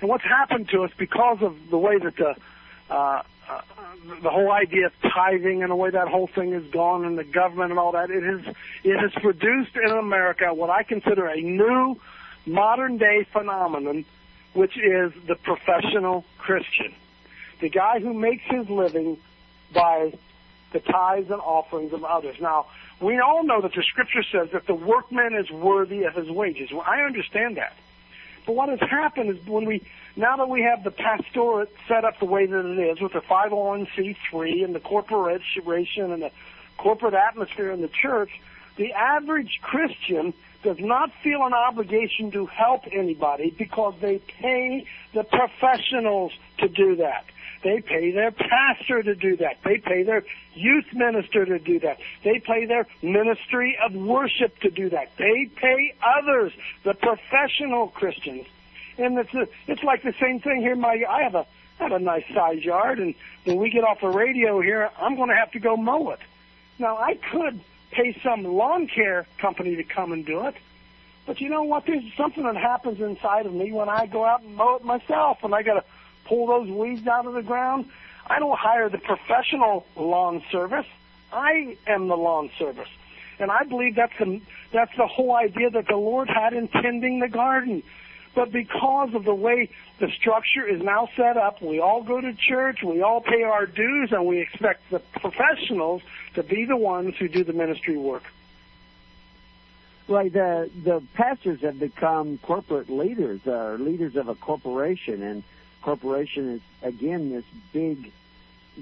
And what's happened to us because of the way that the uh, uh, the whole idea of tithing and the way that whole thing has gone and the government and all that, it has it has produced in America what I consider a new modern day phenomenon, which is the professional Christian. The guy who makes his living by the tithes and offerings of others. Now, we all know that the scripture says that the workman is worthy of his wages. Well, I understand that. But what has happened is when we, now that we have the pastorate set up the way that it is with the 501c3 and the corporation and the corporate atmosphere in the church, the average Christian does not feel an obligation to help anybody because they pay the professionals to do that. They pay their pastor to do that. They pay their youth minister to do that. They pay their ministry of worship to do that. They pay others, the professional Christians. And it's a, it's like the same thing here. My I have a I have a nice size yard, and when we get off the radio here, I'm going to have to go mow it. Now I could pay some lawn care company to come and do it. But you know what? There's something that happens inside of me when I go out and mow it myself, and I got to pull those weeds out of the ground. I don't hire the professional lawn service. I am the lawn service. And I believe that's the, that's the whole idea that the Lord had in tending the garden. But because of the way the structure is now set up, we all go to church, we all pay our dues, and we expect the professionals to be the ones who do the ministry work. Right. The the pastors have become corporate leaders, uh, leaders of a corporation, and corporation is again this big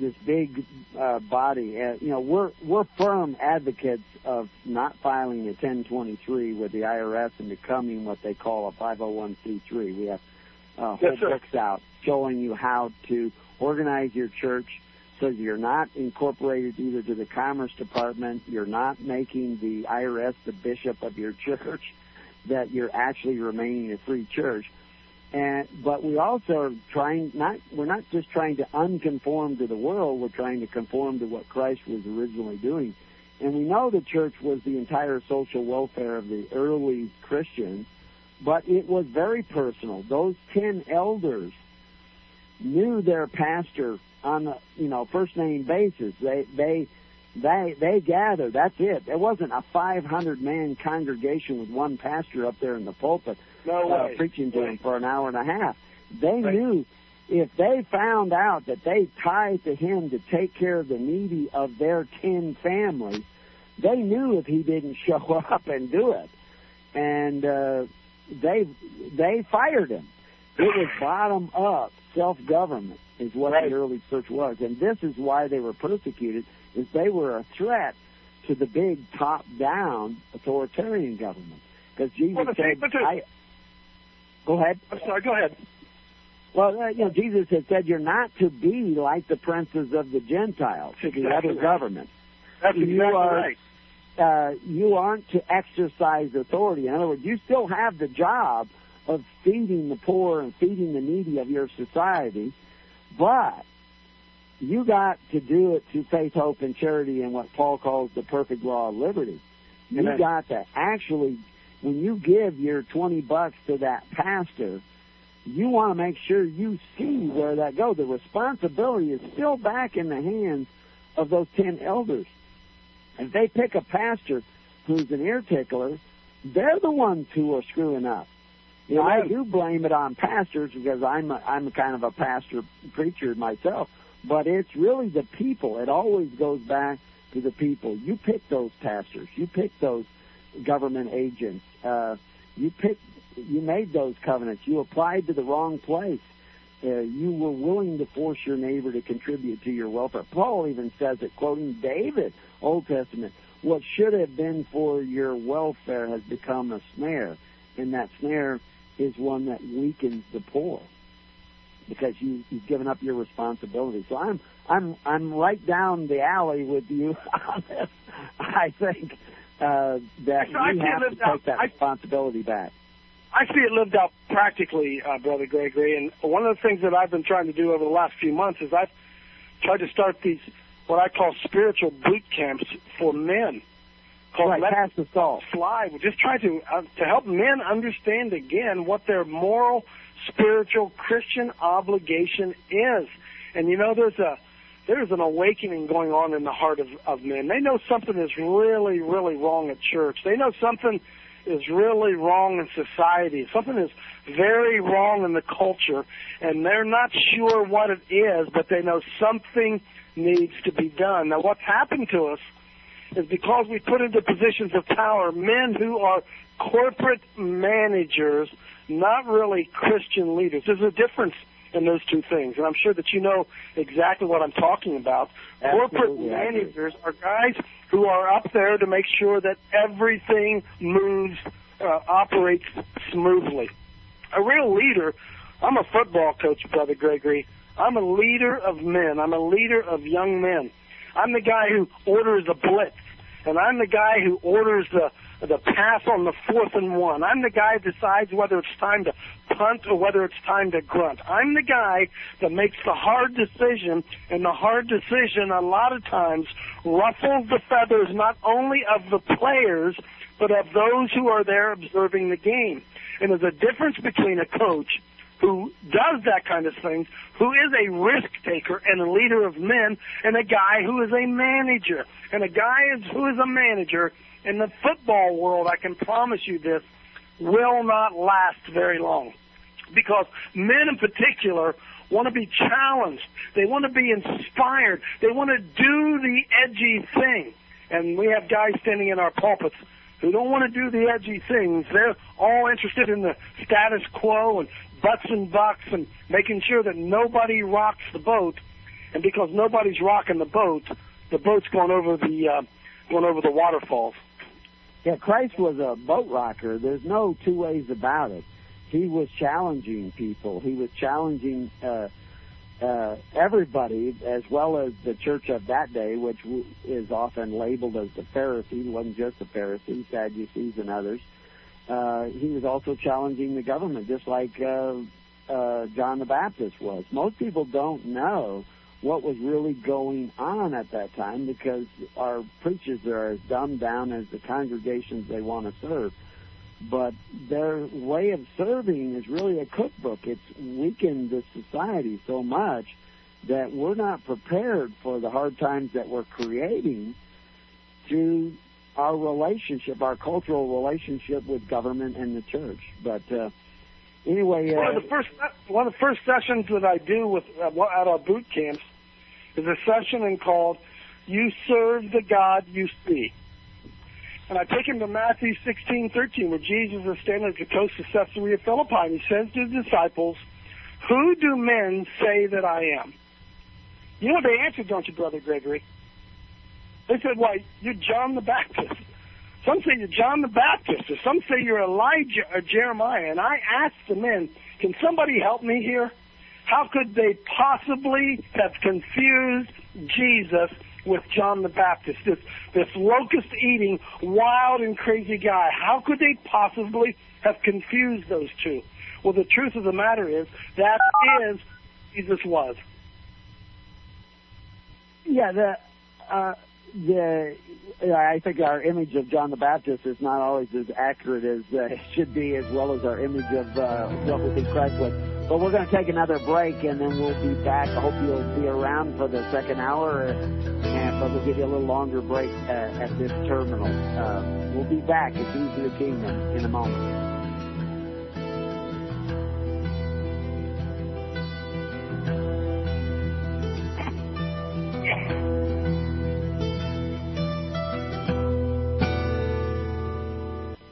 this big uh, body. Uh, you know, we're we're firm advocates of not filing a 1023 with the IRS and becoming what they call a 501c3. We have uh, whole yes, books out showing you how to organize your church So you're not incorporated either to the Commerce Department, you're not making the IRS the bishop of your church, that you're actually remaining a free church. And but we also are trying not we're not just trying to unconform to the world, we're trying to conform to what Christ was originally doing. And we know the church was the entire social welfare of the early Christians, but it was very personal. Those ten elders knew their pastor on a you know first name basis. They they they they gathered. That's it. It wasn't a 500 man congregation with one pastor up there in the pulpit No uh, preaching to him for an hour and a half. They Right. knew if they found out that they tied to him to take care of the needy of their ten families, they knew if he didn't show up and do it, and uh, they they fired him. It was bottom up self government is what Right. the early church was, and this is why they were persecuted. Is they were a threat to the big top down authoritarian government because Jesus Well, said, I, "Go ahead." I'm sorry. Go ahead. Well, uh, you know, Jesus had said you're not to be like the princes of the Gentiles, the Exactly other right. government. That's You exactly are- right. Uh, you aren't to exercise authority. In other words, you still have the job of feeding the poor and feeding the needy of your society, but you got to do it through faith, hope, and charity and what Paul calls the perfect law of liberty. You got to actually, when you give your 20 bucks to that pastor, you want to make sure you see where that goes. The responsibility is still back in the hands of those 10 elders. If they pick a pastor who's an ear tickler, they're the ones who are screwing up. You know, I do blame it on pastors because I'm a, I'm kind of a pastor preacher myself, but it's really the people. It always goes back to the people. You pick those pastors. You pick those government agents. Uh, you pick. You made those covenants. You applied to the wrong place. Uh, you were willing to force your neighbor to contribute to your welfare. Paul even says it, quoting David, Old Testament. What should have been for your welfare has become a snare, and that snare is one that weakens the poor because you you've given up your responsibility. So I'm I'm I'm right down the alley with you on this. I think uh, that we see it have to lived out- take that I- responsibility back. I see it lived out practically, uh, Brother Gregory. And one of the things that I've been trying to do over the last few months is I've tried to start these what I call spiritual boot camps for men. Called Right, Let pass the salt. Fly. We're just trying to uh, to help men understand again what their moral, spiritual, Christian obligation is. And you know, there's a there's an awakening going on in the heart of, of men. They know something is really, really wrong at church. They know something is really wrong in society. Something is very wrong in the culture, and they're not sure what it is, but they know something needs to be done. Now, what's happened to us is because we put into positions of power men who are corporate managers, not really Christian leaders. There's a difference in those two things, and I'm sure that you know exactly what I'm talking about. corporate Absolutely, agree. managers are guys who are up there to make sure that everything moves, uh, operates smoothly. A real leader, I'm a football coach, Brother Gregory. I'm a leader of men. I'm a leader of young men. I'm the guy who orders a blitz, and I'm the guy who orders the the pass on the fourth and one. I'm the guy who decides whether it's time to punt or whether it's time to grunt. I'm the guy that makes the hard decision, and the hard decision a lot of times ruffles the feathers not only of the players, but of those who are there observing the game. And there's a difference between a coach who does that kind of thing, who is a risk taker and a leader of men, and a guy who is a manager. And a guy who is a manager in the football world, I can promise you this, will not last very long. Because men in particular want to be challenged. They want to be inspired. They want to do the edgy thing. And we have guys standing in our pulpits who don't want to do the edgy things. They're all interested in the status quo and butts and bucks and making sure that nobody rocks the boat. And because nobody's rocking the boat, the boat's going over the uh, going over the waterfalls. Yeah, Christ was a boat rocker. There's no two ways about it. He was challenging people. He was challenging uh, uh, everybody, as well as the church of that day, which is often labeled as the Pharisees, wasn't just the Pharisees, Sadducees, and others. Uh, he was also challenging the government, just like uh, uh, John the Baptist was. Most people don't know what was really going on at that time because our preachers are as dumbed down as the congregations they want to serve. But their way of serving is really a cookbook. It's weakened the society so much that we're not prepared for the hard times that we're creating through our relationship, our cultural relationship with government and the church. But uh, anyway, uh, one of the first one of the first sessions that I do with uh, at our boot camps is a session and called "You Serve the God You See." And I take him to Matthew 16, 13, where Jesus is standing at the coast of Caesarea Philippi, and he says to the disciples, Who do men say that I am? You know what they answered, don't you, Brother Gregory? They said, Why, you're John the Baptist. Some say you're John the Baptist, or some say you're Elijah or Jeremiah. And I asked the men, Can somebody help me here? How could they possibly have confused Jesus with John the Baptist, this this locust eating, wild and crazy guy. How could they possibly have confused those two? Well, the truth of the matter is that is Jesus was. Yeah, the uh, the I think our image of John the Baptist is not always as accurate as uh, it should be, as well as our image of uh, Christ was. But we're going to take another break, and then we'll be back. I hope you'll be around for the second hour, and but we'll give you a little longer break uh, at this terminal. Uh, we'll be back at Keys of the Kingdom in a moment.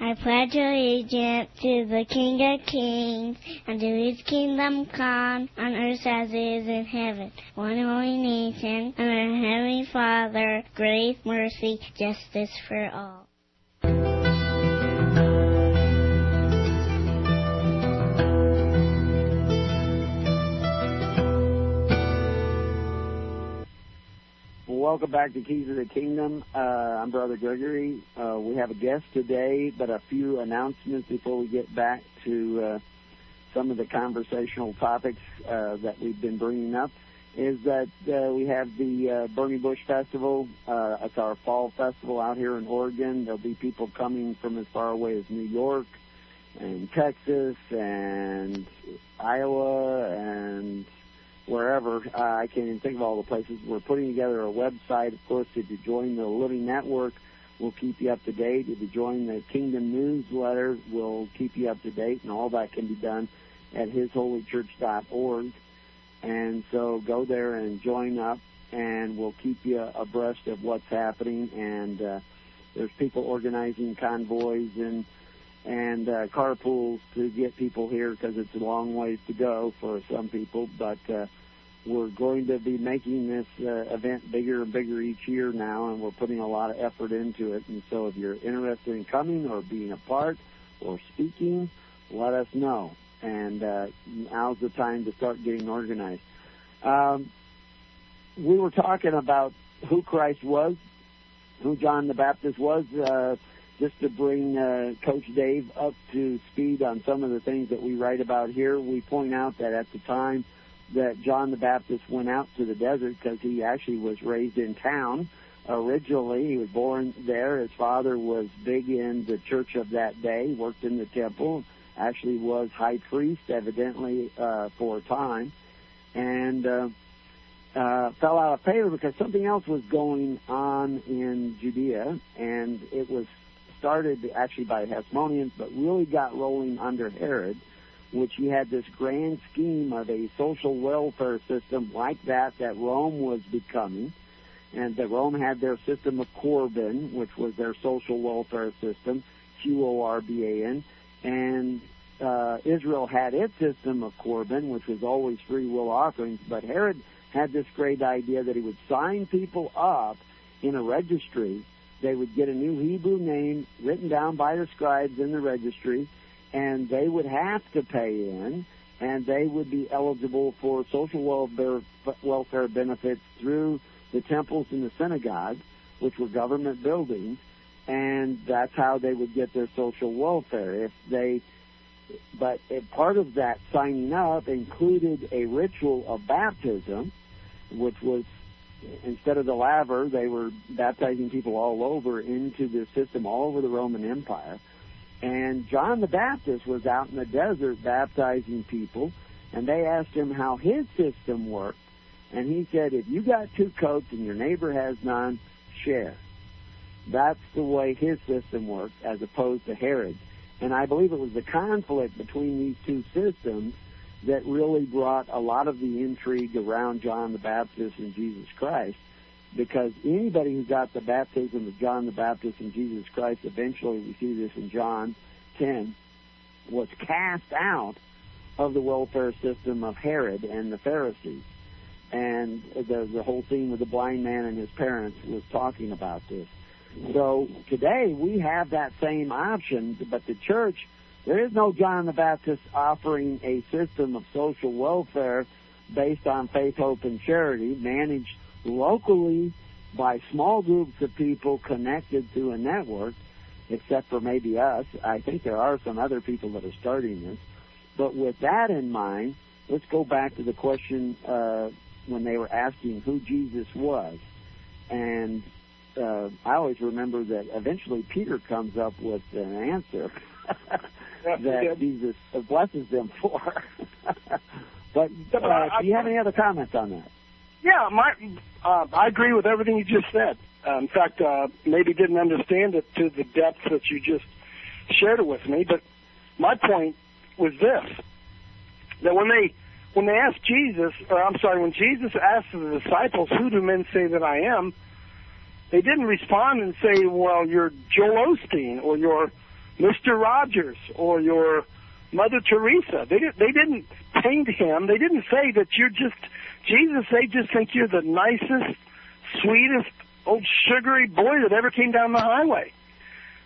I pledge allegiance to the King of Kings and to his kingdom come on earth as it is in heaven. One holy nation under Heavenly Father, grace, mercy, justice for all. Welcome back to Keys of the Kingdom. Uh, I'm Brother Gregory. Uh, we have a guest today, but a few announcements before we get back to uh, some of the conversational topics uh, that we've been bringing up. Is that uh, we have the uh, Burning Bush Festival. it's our fall festival out here in Oregon. There'll be people coming from as far away as New York and Texas and Iowa and wherever. Uh, I can't even think of all the places. We're putting together a website, of course, if you join the Living Network, we'll keep you up to date. If you join the Kingdom newsletter, we'll keep you up to date, and all that can be done at hisholychurch.org. And so go there and join up, and we'll keep you abreast of what's happening. And uh, there's people organizing convoys and and uh, carpools to get people here because it's a long ways to go for some people. But uh, we're going to be making this uh, event bigger and bigger each year now, and we're putting a lot of effort into it. And so, if you're interested in coming or being a part or speaking, let us know. And uh, now's the time to start getting organized. Um, we were talking about who Christ was, who John the Baptist was. Uh, just to bring uh, Coach Dave up to speed on some of the things that we write about here, we point out that at the time that John the Baptist went out to the desert because he actually was raised in town originally. He was born there. His father was big in the church of that day, worked in the temple, actually was high priest, evidently, uh, for a time, and uh, uh, fell out of favor because something else was going on in Judea, and it was started actually by Hasmoneans, but really got rolling under Herod which he had this grand scheme of a social welfare system like that that Rome was becoming. And that Rome had their system of Corban, which was their social welfare system, Q O R B A N. And uh, Israel had its system of Corban, which was always free will offerings. But Herod had this great idea that he would sign people up in a registry. They would get a new Hebrew name written down by the scribes in the registry and they would have to pay in, and they would be eligible for social welfare, welfare benefits through the temples and the synagogues, which were government buildings, and that's how they would get their social welfare. If they, but part of that signing up included a ritual of baptism, which was instead of the laver, they were baptizing people all over into the system, all over the Roman Empire and John the Baptist was out in the desert baptizing people, and they asked him how his system worked. And he said, if you got two coats and your neighbor has none, share. That's the way his system worked, as opposed to Herod's. And I believe it was the conflict between these two systems that really brought a lot of the intrigue around John the Baptist and Jesus Christ because anybody who got the baptism of John the Baptist and Jesus Christ, eventually we see this in John 10, was cast out of the welfare system of Herod and the Pharisees. And the, the whole scene with the blind man and his parents was talking about this. So today we have that same option, but the church, there is no John the Baptist offering a system of social welfare based on faith, hope, and charity managed locally by small groups of people connected through a network, except for maybe us. I think there are some other people that are starting this. But with that in mind, let's go back to the question uh, when they were asking who Jesus was. And uh, I always remember that eventually Peter comes up with an answer that Jesus blesses them for. but uh, do you have any other comments on that? Yeah, my uh, I agree with everything you just said. Uh, in fact, uh, maybe didn't understand it to the depth that you just shared it with me. But my point was this: that when they when they asked Jesus, or I'm sorry, when Jesus asked the disciples, "Who do men say that I am?" They didn't respond and say, "Well, you're Joel Osteen, or you're Mister Rogers, or you're Mother Teresa." They didn't. They didn't paint him. They didn't say that you're just Jesus, they just think you're the nicest, sweetest, old sugary boy that ever came down the highway.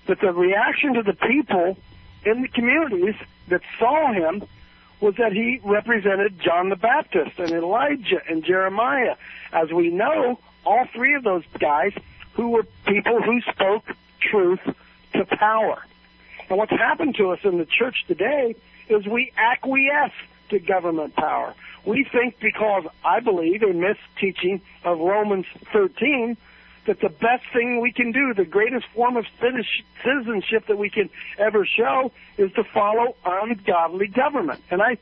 But the reaction to the people in the communities that saw him was that he represented John the Baptist and Elijah and Jeremiah. As we know, all three of those guys who were people who spoke truth to power. And what's happened to us in the church today is we acquiesce to government power. We think because I believe in this teaching of Romans 13 that the best thing we can do, the greatest form of citizenship that we can ever show, is to follow ungodly government. And I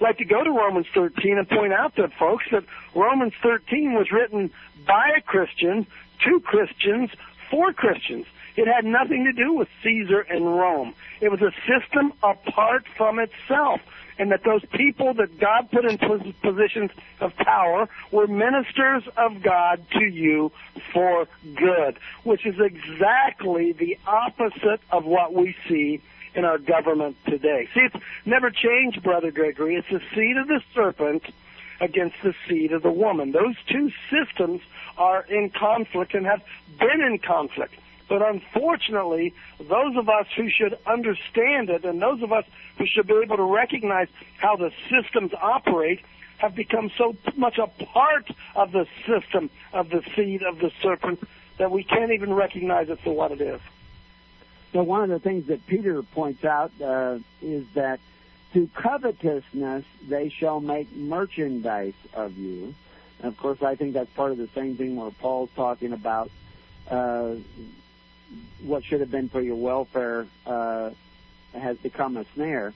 like to go to Romans 13 and point out to folks that Romans 13 was written by a Christian to Christians for Christians. It had nothing to do with Caesar and Rome. It was a system apart from itself. And that those people that God put in positions of power were ministers of God to you for good, which is exactly the opposite of what we see in our government today. See, it's never changed, Brother Gregory. It's the seed of the serpent against the seed of the woman. Those two systems are in conflict and have been in conflict. But unfortunately, those of us who should understand it and those of us who should be able to recognize how the systems operate have become so much a part of the system of the seed of the serpent that we can't even recognize it for what it is. So one of the things that Peter points out uh, is that through covetousness they shall make merchandise of you. And of course, I think that's part of the same thing where Paul's talking about uh, what should have been for your welfare uh, has become a snare.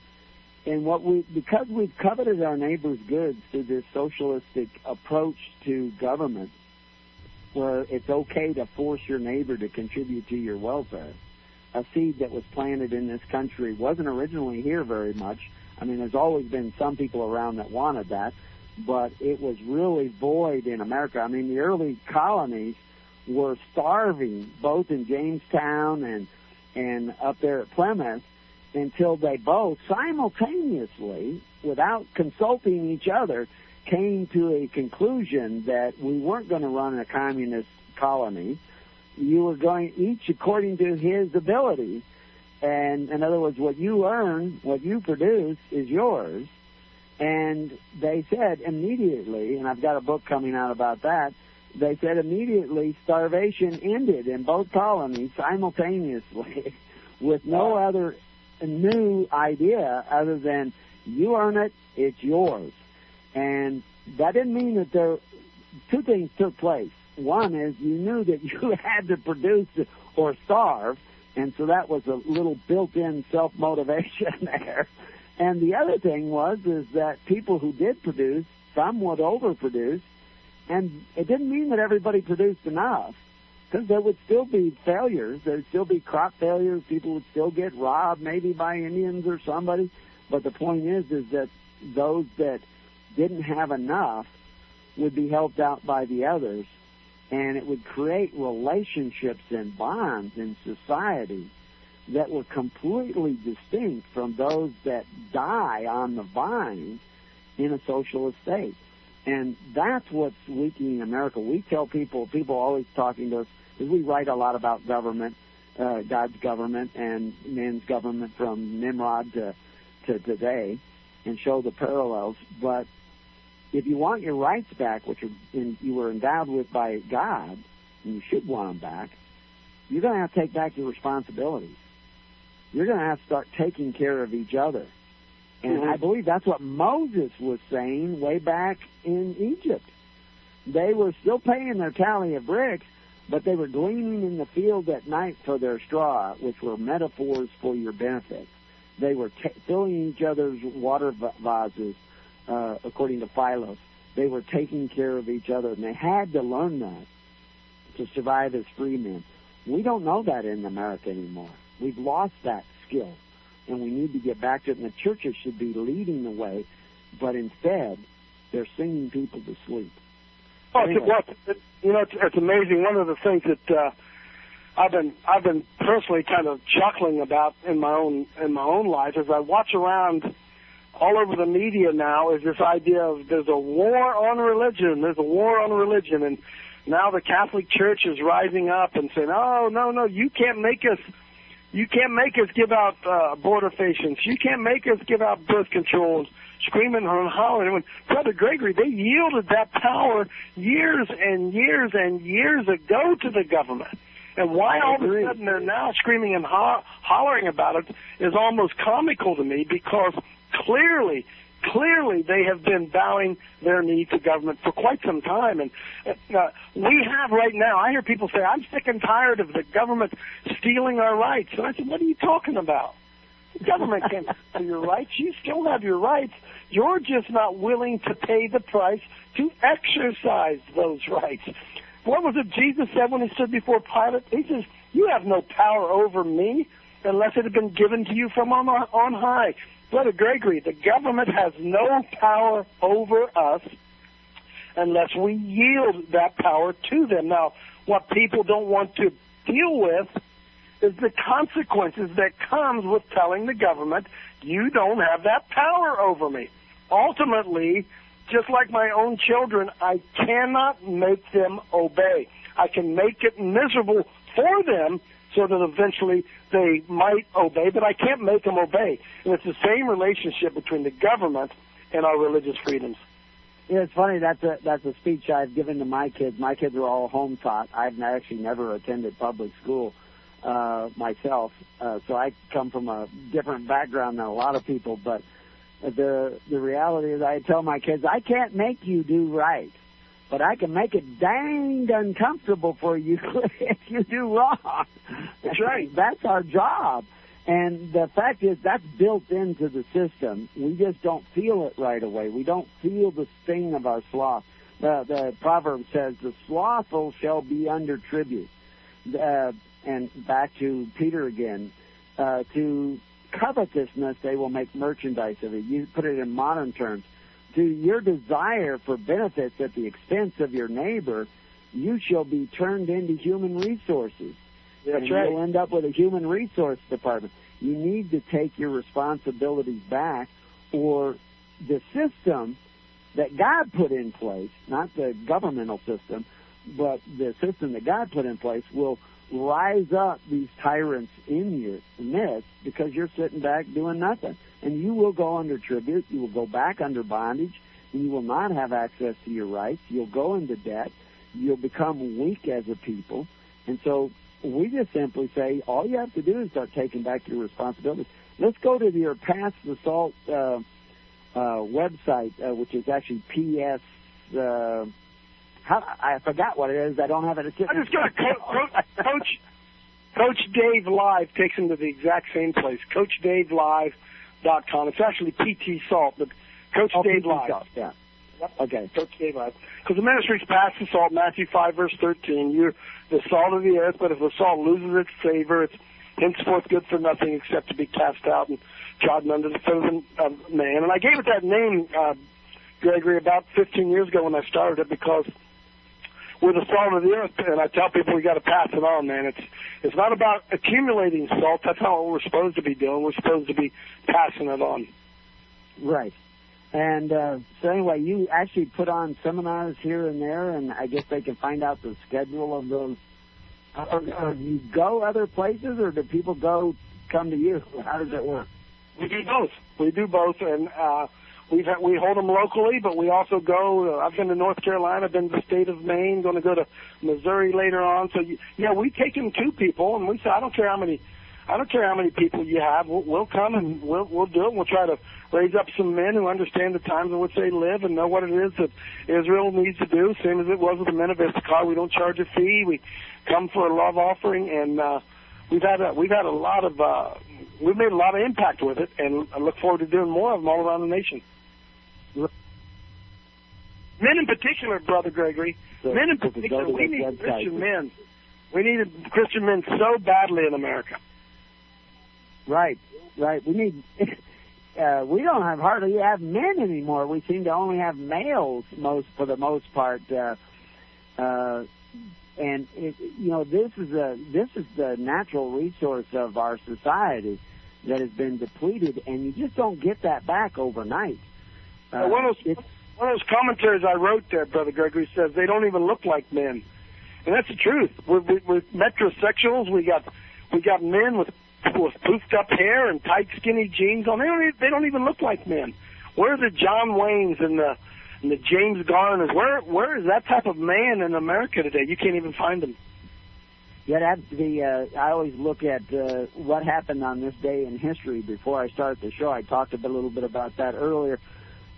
And what we, because we've coveted our neighbor's goods through this socialistic approach to government, where it's okay to force your neighbor to contribute to your welfare, a seed that was planted in this country wasn't originally here very much. I mean, there's always been some people around that wanted that, but it was really void in America. I mean, the early colonies were starving both in Jamestown and and up there at Plymouth until they both simultaneously, without consulting each other, came to a conclusion that we weren't going to run a communist colony. You were going each according to his ability. And in other words, what you earn, what you produce is yours. And they said immediately, and I've got a book coming out about that, they said immediately starvation ended in both colonies simultaneously with no other new idea other than you earn it, it's yours. And that didn't mean that there, two things took place. One is you knew that you had to produce or starve, and so that was a little built-in self-motivation there. And the other thing was is that people who did produce, some would overproduce, and it didn't mean that everybody produced enough, because there would still be failures. There'd still be crop failures. People would still get robbed, maybe by Indians or somebody. But the point is, is that those that didn't have enough would be helped out by the others, and it would create relationships and bonds in society that were completely distinct from those that die on the vine in a socialist state. And that's what's weakening America. We tell people, people always talking to us, because we write a lot about government, uh, God's government and man's government from Nimrod to, to today, and show the parallels. But if you want your rights back, which in, you were endowed with by God, and you should want them back, you're going to have to take back your responsibilities. You're going to have to start taking care of each other. And mm-hmm. I believe that's what Moses was saying way back in Egypt. They were still paying their tally of bricks, but they were gleaning in the field at night for their straw, which were metaphors for your benefit. They were t- filling each other's water vases, uh, according to Philos. They were taking care of each other, and they had to learn that to survive as free men. We don't know that in America anymore. We've lost that skill and we need to get back to it. And the churches should be leading the way, but instead, they're singing people to sleep. Oh, anyway. well, it, you know, it's, it's amazing. One of the things that uh, I've been I've been personally kind of chuckling about in my own in my own life as I watch around all over the media now is this idea of there's a war on religion. There's a war on religion, and now the Catholic Church is rising up and saying, "Oh no, no, you can't make us." You can't make us give out uh, abortifacients. You can't make us give out birth controls, screaming and hollering. When Brother Gregory, they yielded that power years and years and years ago to the government. And why all of a sudden they're now screaming and ho- hollering about it is almost comical to me because clearly clearly they have been bowing their knee to government for quite some time. And uh, we have right now, I hear people say, I'm sick and tired of the government stealing our rights. And I said, what are you talking about? The government can't steal your rights. You still have your rights. You're just not willing to pay the price to exercise those rights. What was it Jesus said when he stood before Pilate? He says, You have no power over me unless it had been given to you from on, on high. Brother Gregory, the government has no power over us unless we yield that power to them. Now, what people don't want to deal with is the consequences that comes with telling the government you don't have that power over me. Ultimately, just like my own children, I cannot make them obey. I can make it miserable for them so that eventually they might obey, but I can't make them obey. And it's the same relationship between the government and our religious freedoms. Yeah, it's funny. That's a that's a speech I've given to my kids. My kids are all home taught. I've actually never attended public school uh, myself, uh, so I come from a different background than a lot of people. But the the reality is, I tell my kids, I can't make you do right, but I can make it danged uncomfortable for you if you do wrong. That's right. That's our job. And the fact is, that's built into the system. We just don't feel it right away. We don't feel the sting of our sloth. The, the proverb says, "The slothful shall be under tribute." Uh, and back to Peter again. Uh, to covetousness, they will make merchandise of it. You put it in modern terms. To your desire for benefits at the expense of your neighbor, you shall be turned into human resources. That's and right. You'll end up with a human resource department. You need to take your responsibilities back, or the system that God put in place, not the governmental system, but the system that God put in place will rise up these tyrants in your midst because you're sitting back doing nothing. And you will go under tribute, you will go back under bondage, and you will not have access to your rights. You'll go into debt, you'll become weak as a people. And so we just simply say all you have to do is start taking back your responsibilities. Let's go to your past assault uh, uh, website, uh, which is actually PS. Uh, I forgot what it is. I don't have it. I just got a co- co- coach. Coach Dave Live takes him to the exact same place. CoachDaveLive.com. It's actually PT Salt, but Coach Oh, Dave PT Live. Salt, yeah. Okay. Coach Dave Live. Because the ministry's Pass the Salt, Matthew 5, verse 13. You're the salt of the earth, but if the salt loses its savor, it's henceforth good for nothing except to be cast out and trodden under the foot of of man. And I gave it that name, uh, Gregory, about 15 years ago when I started it because we're the salt of the earth, and I tell people we got to pass it on, man. It's it's not about accumulating salt. That's not what we're supposed to be doing. We're supposed to be passing it on. Right. And uh, so anyway, you actually put on seminars here and there, and I guess they can find out the schedule of those. Or, or do you go other places, or do people go come to you? How does it work? We do both. We do both, and uh, we've had, we hold them locally, but we also go. Uh, I've been to North Carolina, been to the state of Maine, going to go to Missouri later on. So you, yeah, we take them to people, and we say, I don't care how many, I don't care how many people you have. We'll, we'll come and we'll we'll do it. We'll try to raise up some men who understand the times in which they live and know what it is that Israel needs to do. Same as it was with the men of Issachar. We don't charge a fee. We come for a love offering, and uh, we've had a, we've had a lot of uh, we've made a lot of impact with it, and I look forward to doing more of them all around the nation. Men in particular, Brother Gregory, So, men in particular, we need website. Christian men. We need Christian men so badly in America. Right, right. We need. Uh, we don't have hardly have men anymore. We seem to only have males most for the most part. Uh, uh, and it, you know, this is a this is the natural resource of our society that has been depleted, and you just don't get that back overnight. Uh, Uh, one of those one of those commentaries I wrote there, Brother Gregory says they don't even look like men, and that's the truth. We're, we're, we're metrosexuals. We got we got men with with poofed up hair and tight, skinny jeans on. They don't they don't even look like men. Where are the John Waynes and the and the James Garners? Where where is that type of man in America today? You can't even find them. Yeah, that's the. Uh, I always look at uh, what happened on this day in history. Before I start the show, I talked a little bit about that earlier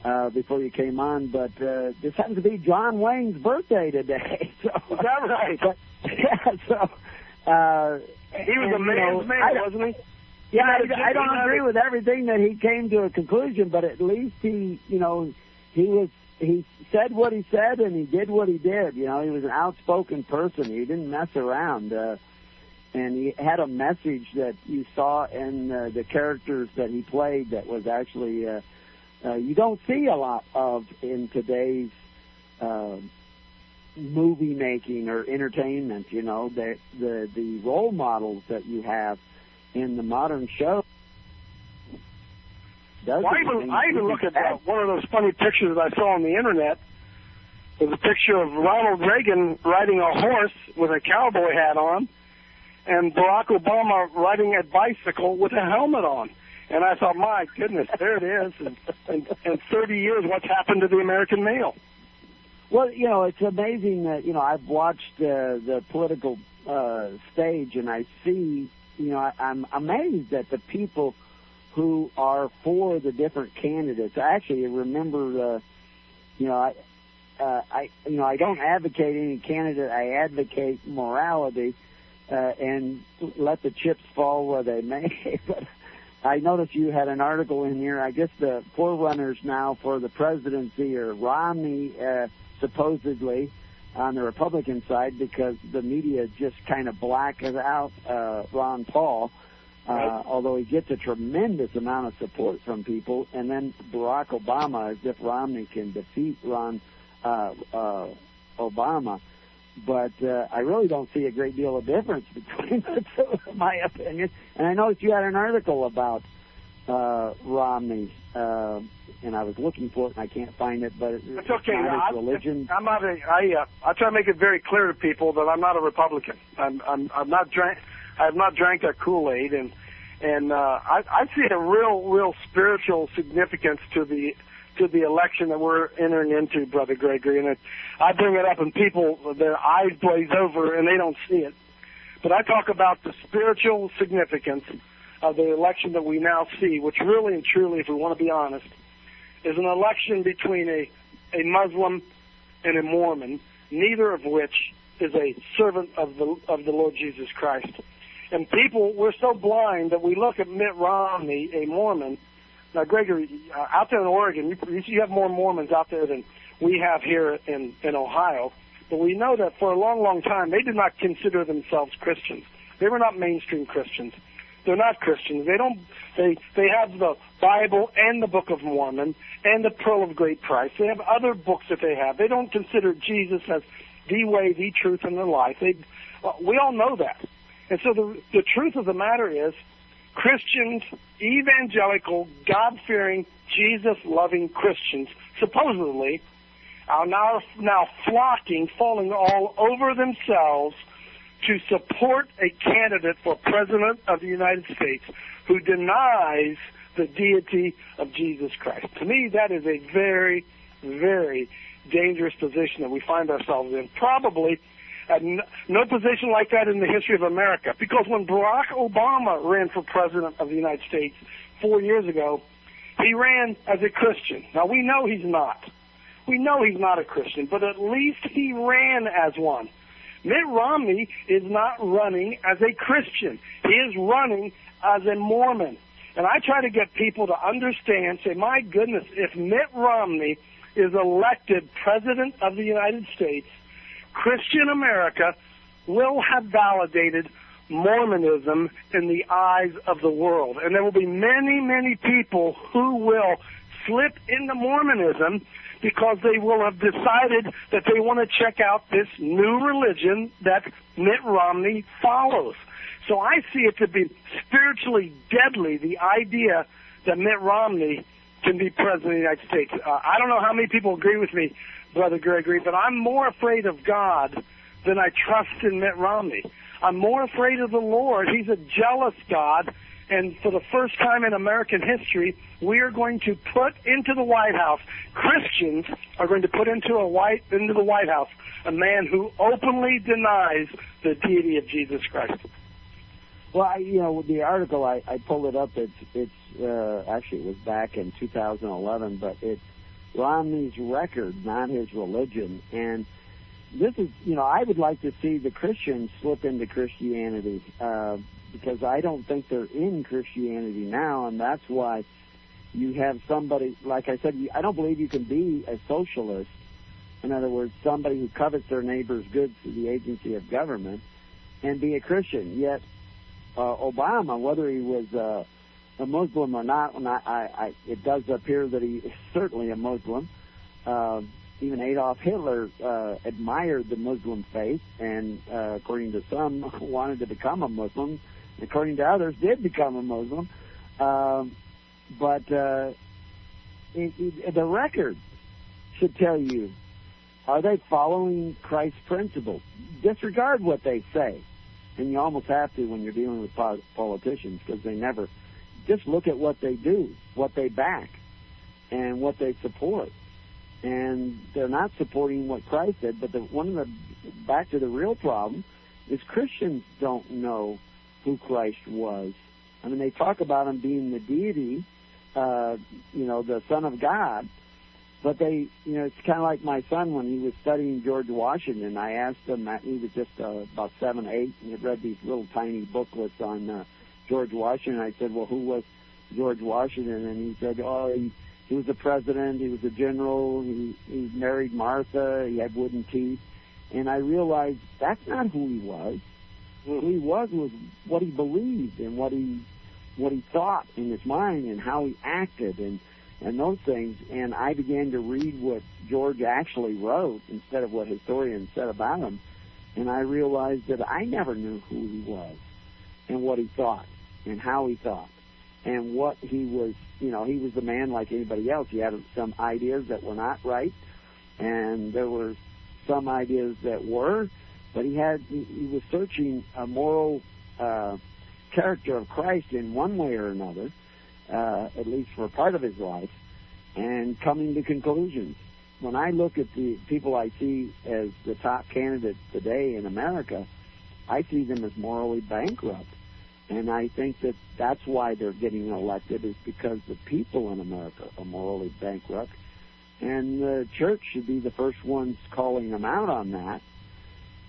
uh, before you came on. But uh, this happens to be John Wayne's birthday today. So, Is that right? But, yeah. So. Uh, He was and, a you know, man, wasn't he? Yeah, He had a I, I don't agree with everything that he came to a conclusion, but at least he, you know, he was he said what he said and he did what he did. You know, he was an outspoken person. He didn't mess around. Uh, and he had a message that you saw in uh, the characters that he played that was actually uh, uh, you don't see a lot of in today's uh, movie making or entertainment. You know, the the the role models that you have in the modern show. Well, I even I even look at uh, one of those funny pictures that I saw on the internet. There's a picture of Ronald Reagan riding a horse with a cowboy hat on, and Barack Obama riding a bicycle with a helmet on. And I thought, my goodness, there it is. And in, in 30 years, what's happened to the American male? Well, you know, it's amazing that you know I've watched uh, the political uh, stage, and I see, you know, I, I'm amazed at the people who are for the different candidates. I actually remember, uh, you know, I, uh, I, you know, I don't advocate any candidate. I advocate morality uh, and let the chips fall where they may. but I noticed you had an article in here. I guess the forerunners now for the presidency are Romney, uh, supposedly on the Republican side, because the media just kind of blacked out uh, Ron Paul. Uh, right. although he gets a tremendous amount of support from people, and then Barack Obama, as if Romney can defeat Ron uh, uh, Obama but uh, I really don't see a great deal of difference between the two, in my opinion. And I noticed you had an article about uh, Romney, uh, and I was looking for it and I can't find it. But it's okay. His religion. I'm not a. I uh, I try to make it very clear to people that I'm not a Republican. I'm I'm I'm not drank. I have not drank that Kool Aid, and and uh, I I see a real real spiritual significance to the to the election that we're entering into, Brother Gregory. And it, I bring it up, and people, their eyes blaze over, and they don't see it. But I talk about the spiritual significance of the election that we now see, which really and truly, if we want to be honest, is an election between a, a Muslim and a Mormon, neither of which is a servant of the of the Lord Jesus Christ. And people, we're so blind that we look at Mitt Romney, a Mormon, now, Gregory, uh, out there in Oregon, you, you have more Mormons out there than we have here in, in Ohio. But we know that for a long, long time, they did not consider themselves Christians. They were not mainstream Christians. They're not Christians. They don't. They they have the Bible and the Book of Mormon and the Pearl of Great Price. They have other books that they have. They don't consider Jesus as the way, the truth, and the life. They, well, we all know that. And so the the truth of the matter is, Christians, evangelical, God fearing, Jesus loving Christians, supposedly, are now, now flocking, falling all over themselves to support a candidate for President of the United States who denies the deity of Jesus Christ. To me, that is a very, very dangerous position that we find ourselves in. Probably Uh, had no position like that in the history of America. Because when Barack Obama ran for president of the United States four years ago, he ran as a Christian. Now we know he's not. We know he's not a Christian, but at least he ran as one. Mitt Romney is not running as a Christian. He is running as a Mormon. And I try to get people to understand, say, my goodness, if Mitt Romney is elected president of the United States, Christian America will have validated Mormonism in the eyes of the world. And there will be many, many people who will slip into Mormonism because they will have decided that they want to check out this new religion that Mitt Romney follows. So I see it to be spiritually deadly, the idea that Mitt Romney can be president of the United States. Uh, I don't know how many people agree with me Brother Gregory, but I'm more afraid of God than I trust in Mitt Romney. I'm more afraid of the Lord. He's a jealous God. And for the first time in American history, we are going to put into the White House, Christians are going to put into a white into the White House a man who openly denies the deity of Jesus Christ. Well, I, you know, the article I, I pulled it up. It's it's uh, actually it was back in 2011, but it's Romney's record, not his religion. And this is, you know, I would like to see the Christians slip into Christianity uh, because I don't think they're in Christianity now, and that's why you have somebody, like I said, I don't believe you can be a socialist. In other words, somebody who covets their neighbor's goods through the agency of government and be a Christian. Yet uh, Obama, whether he was uh, a Muslim or not, and I, I, I, it does appear that he is certainly a Muslim. Uh, even Adolf Hitler uh, admired the Muslim faith, and uh, according to some, wanted to become a Muslim. According to others, did become a Muslim. Um, but uh, it, it, the record should tell you: Are they following Christ's principles? Disregard what they say, and you almost have to when you're dealing with politicians because they never. Just look at what they do, what they back, and what they support and they're not supporting what Christ said. But the, one of the back to the real problem is Christians don't know who Christ was. I mean, they talk about him being the deity, uh, you know, the Son of God. But they, you know, it's kind of like my son when he was studying George Washington. I asked him, that he was just uh, about seven, eight, and he read these little tiny booklets on uh, George Washington. I said, well, who was George Washington? And he said, oh, he he was a president. He was a general. He, he married Martha. He had wooden teeth. And I realized that's not who he was. Who he was was what he believed and what he what he thought in his mind and how he acted and and those things. And I began to read what George actually wrote instead of what historians said about him. And I realized that I never knew who he was and what he thought and how he thought and what he was, you know, he was a man like anybody else. He had some ideas that were not right, and there were some ideas that were, but he had he, was searching a moral uh, character of Christ in one way or another, uh, at least for part of his life, and coming to conclusions. When I look at the people I see as the top candidates today in America, I see them as morally bankrupt and I think that that's why they're getting elected is because the people in America are morally bankrupt. And the church should be the first ones calling them out on that.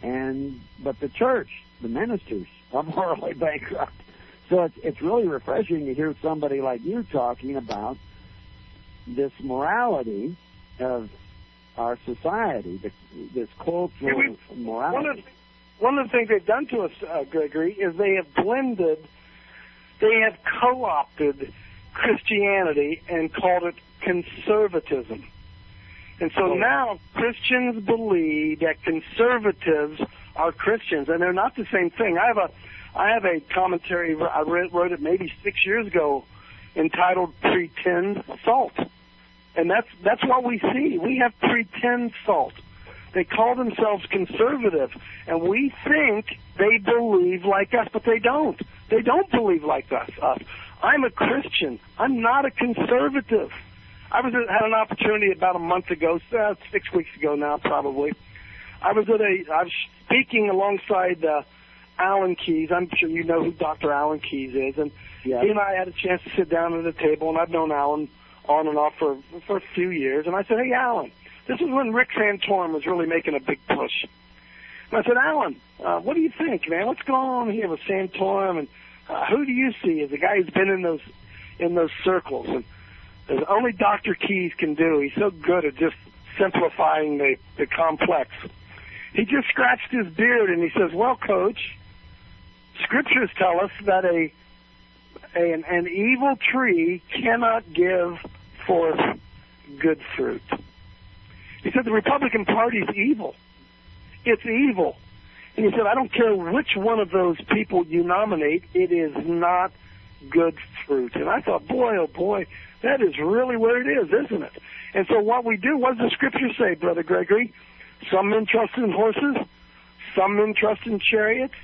And but the church, the ministers, are morally bankrupt. So it's it's really refreshing to hear somebody like you talking about this morality of our society, this cultural morality one of the things they've done to us, uh, Gregory, is they have blended, they have co-opted Christianity and called it conservatism. And so oh. now Christians believe that conservatives are Christians, and they're not the same thing. I have a, I have a commentary I read, wrote it maybe six years ago, entitled "Pretend Salt," and that's that's what we see. We have pretend salt. They call themselves conservative, and we think they believe like us, but they don't. They don't believe like us. us. I'm a Christian. I'm not a conservative. I was at, had an opportunity about a month ago, uh, six weeks ago now, probably. I was at a. I was speaking alongside uh, Alan Keyes. I'm sure you know who Dr. Alan Keyes is, and he and I had a chance to sit down at a table, and I've known Alan on and off for for a few years. And I said, "Hey, Alan." This is when Rick Santorum was really making a big push. And I said, Alan, uh, what do you think, man? What's going on here with Santorum? And uh, who do you see as a guy who's been in those in those circles? And as only Dr. Keyes can do. He's so good at just simplifying the, the complex. He just scratched his beard and he says, well, coach, scriptures tell us that a, a an, an evil tree cannot give forth good fruit. He said the Republican Party is evil. It's evil. And he said, I don't care which one of those people you nominate, it is not good fruit. And I thought, boy, oh boy, that is really what it is, isn't it? And so what we do, what does the scripture say, Brother Gregory? Some men trust in horses, some men trust in chariots,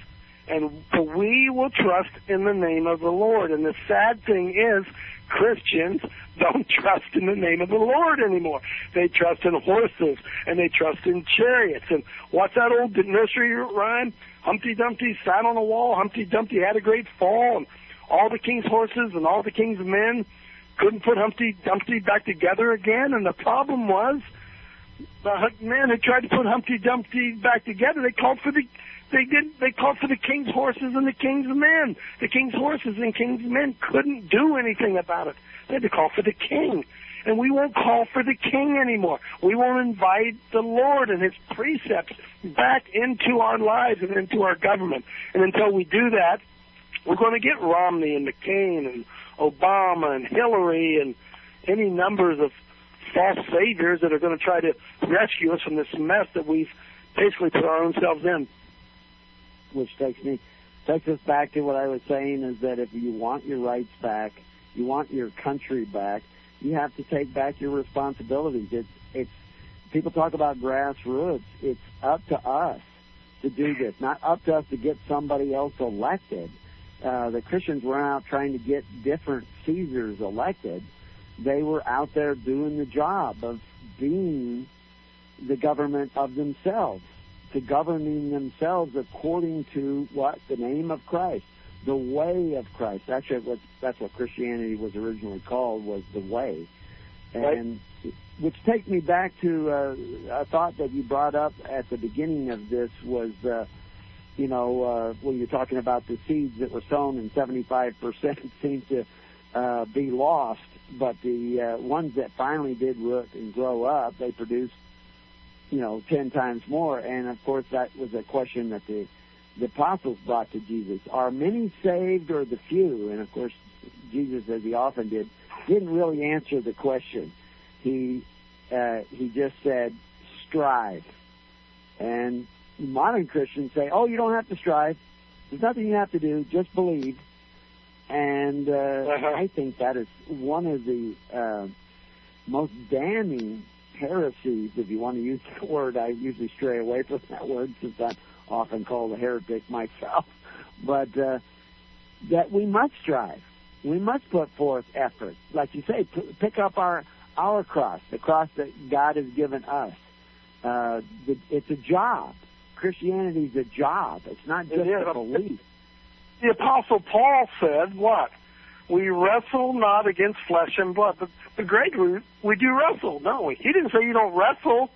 and we will trust in the name of the Lord. And the sad thing is, Christians don't trust in the name of the Lord anymore. They trust in horses and they trust in chariots. And what's that old nursery rhyme? Humpty Dumpty sat on a wall. Humpty Dumpty had a great fall. And all the king's horses and all the king's men couldn't put Humpty Dumpty back together again. And the problem was the man who tried to put Humpty Dumpty back together, they called for the they did. They called for the king's horses and the king's men. The king's horses and king's men couldn't do anything about it. They had to call for the king. and we won't call for the king anymore. We won't invite the Lord and his precepts back into our lives and into our government. And until we do that, we're going to get Romney and McCain and Obama and Hillary and any numbers of false saviors that are going to try to rescue us from this mess that we've basically put our own selves in. Which takes me takes us back to what I was saying is that if you want your rights back, you want your country back, you have to take back your responsibilities. It's it's people talk about grassroots. It's up to us to do this, not up to us to get somebody else elected. Uh, the Christians were out trying to get different Caesars elected. They were out there doing the job of being the government of themselves, to governing themselves according to what the name of Christ, the way of Christ. Actually, what, that's what Christianity was originally called was the way, and right. which takes me back to uh, a thought that you brought up at the beginning of this was. Uh, you know, uh, when you're talking about the seeds that were sown and 75% seem to uh, be lost, but the uh, ones that finally did root and grow up, they produced, you know, 10 times more. And of course, that was a question that the, the apostles brought to Jesus. Are many saved or the few? And of course, Jesus, as he often did, didn't really answer the question. He, uh, he just said, strive. And modern Christians say, "Oh, you don't have to strive. There's nothing you have to do. Just believe." And uh, uh-huh. I think that is one of the uh, most damning heresies, if you want to use the word. I usually stray away from that word since I'm often called a heretic myself. But uh, that we must strive. We must put forth effort. Like you say, p- pick up our our cross, the cross that God has given us. Uh, the, it's a job. Christianity is a job. It's not just it a belief. The Apostle Paul said, what? We wrestle not against flesh and blood. But, but Gregory, we do wrestle, don't we? He didn't say you don't wrestle.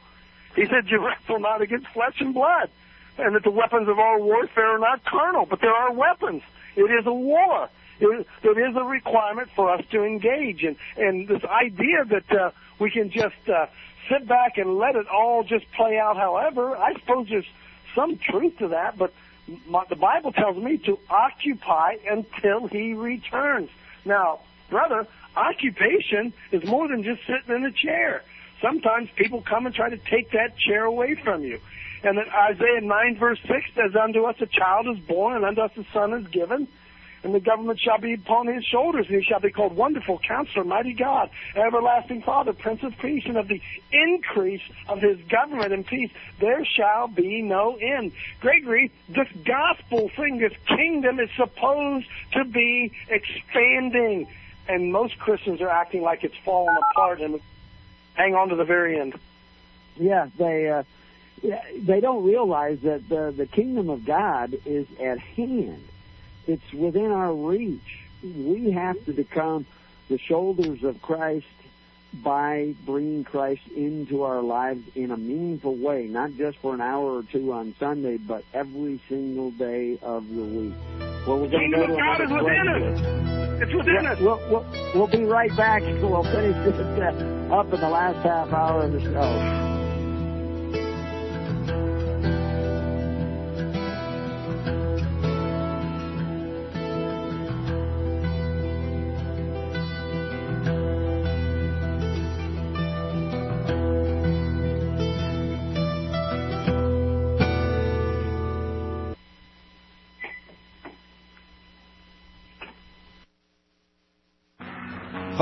He said you wrestle not against flesh and blood. And that the weapons of our warfare are not carnal, but there are weapons. It is a war. It, it is a requirement for us to engage. And, and this idea that uh, we can just uh, sit back and let it all just play out however, I suppose there's some truth to that, but my, the Bible tells me to occupy until he returns. Now, brother, occupation is more than just sitting in a chair. Sometimes people come and try to take that chair away from you. And then Isaiah 9 verse 6 says, Unto us a child is born, and unto us a son is given, and the government shall be upon his shoulders, and he shall be called Wonderful Counselor, Mighty God, Everlasting Father, Prince of Peace, and of the increase of his government and peace there shall be no end. Gregory, this gospel thing, this kingdom is supposed to be expanding, and most Christians are acting like it's falling apart and hang on to the very end. Yeah, they. Uh they don't realize that the, the kingdom of God is at hand it's within our reach. We have to become the shoulders of Christ by bringing Christ into our lives in a meaningful way, not just for an hour or two on Sunday, but every single day of the week. Well, we're going to go to God is within us. It's within us. We'll, we'll, we'll be right back. We'll finish this uh, up in the last half hour of the show.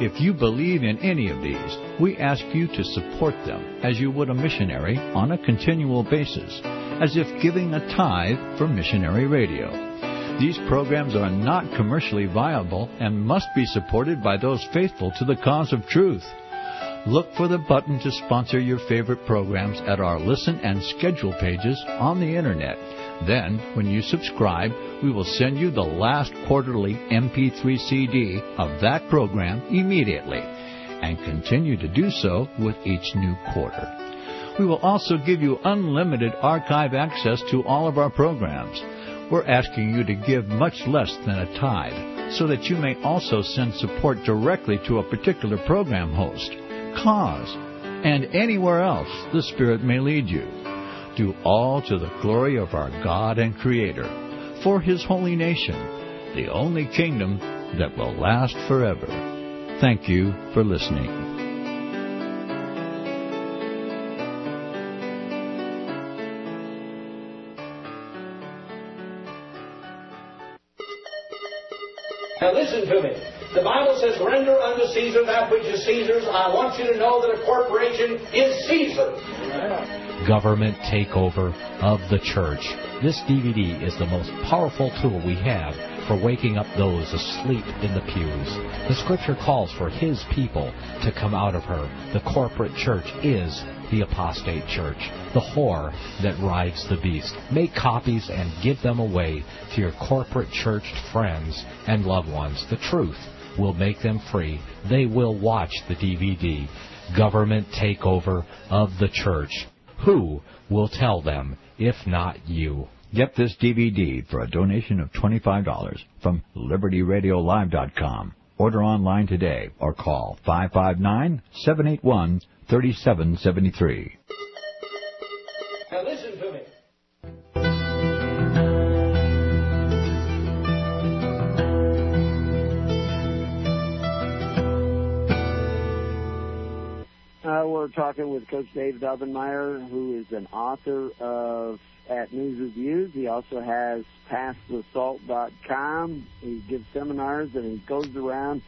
If you believe in any of these, we ask you to support them as you would a missionary on a continual basis, as if giving a tithe for missionary radio. These programs are not commercially viable and must be supported by those faithful to the cause of truth. Look for the button to sponsor your favorite programs at our listen and schedule pages on the internet. Then, when you subscribe, we will send you the last quarterly MP3 CD of that program immediately and continue to do so with each new quarter. We will also give you unlimited archive access to all of our programs. We're asking you to give much less than a tithe so that you may also send support directly to a particular program host cause, and anywhere else the Spirit may lead you. Do all to the glory of our God and Creator, for His holy nation, the only kingdom that will last forever. Thank you for listening. Now listen to me. The Bible says, render unto Caesar that which is Caesar's. I want you to know that a corporation is Caesar. Government takeover of the church. This DVD is the most powerful tool we have for waking up those asleep in the pews. The scripture calls for his people to come out of her. The corporate church is the apostate church, the whore that rides the beast. Make copies and give them away to your corporate church friends and loved ones. The truth will make them free. They will watch the DVD, Government Takeover of the Church. Who will tell them if not you? Get this DVD for a donation of $25 from LibertyRadioLive.com. Order online today or call 559 781 3773. Now listen to me. We're talking with Coach Dave Daubenmire, who is an author of At News Reviews. He also has PassTheSalt.com. He gives seminars and he goes around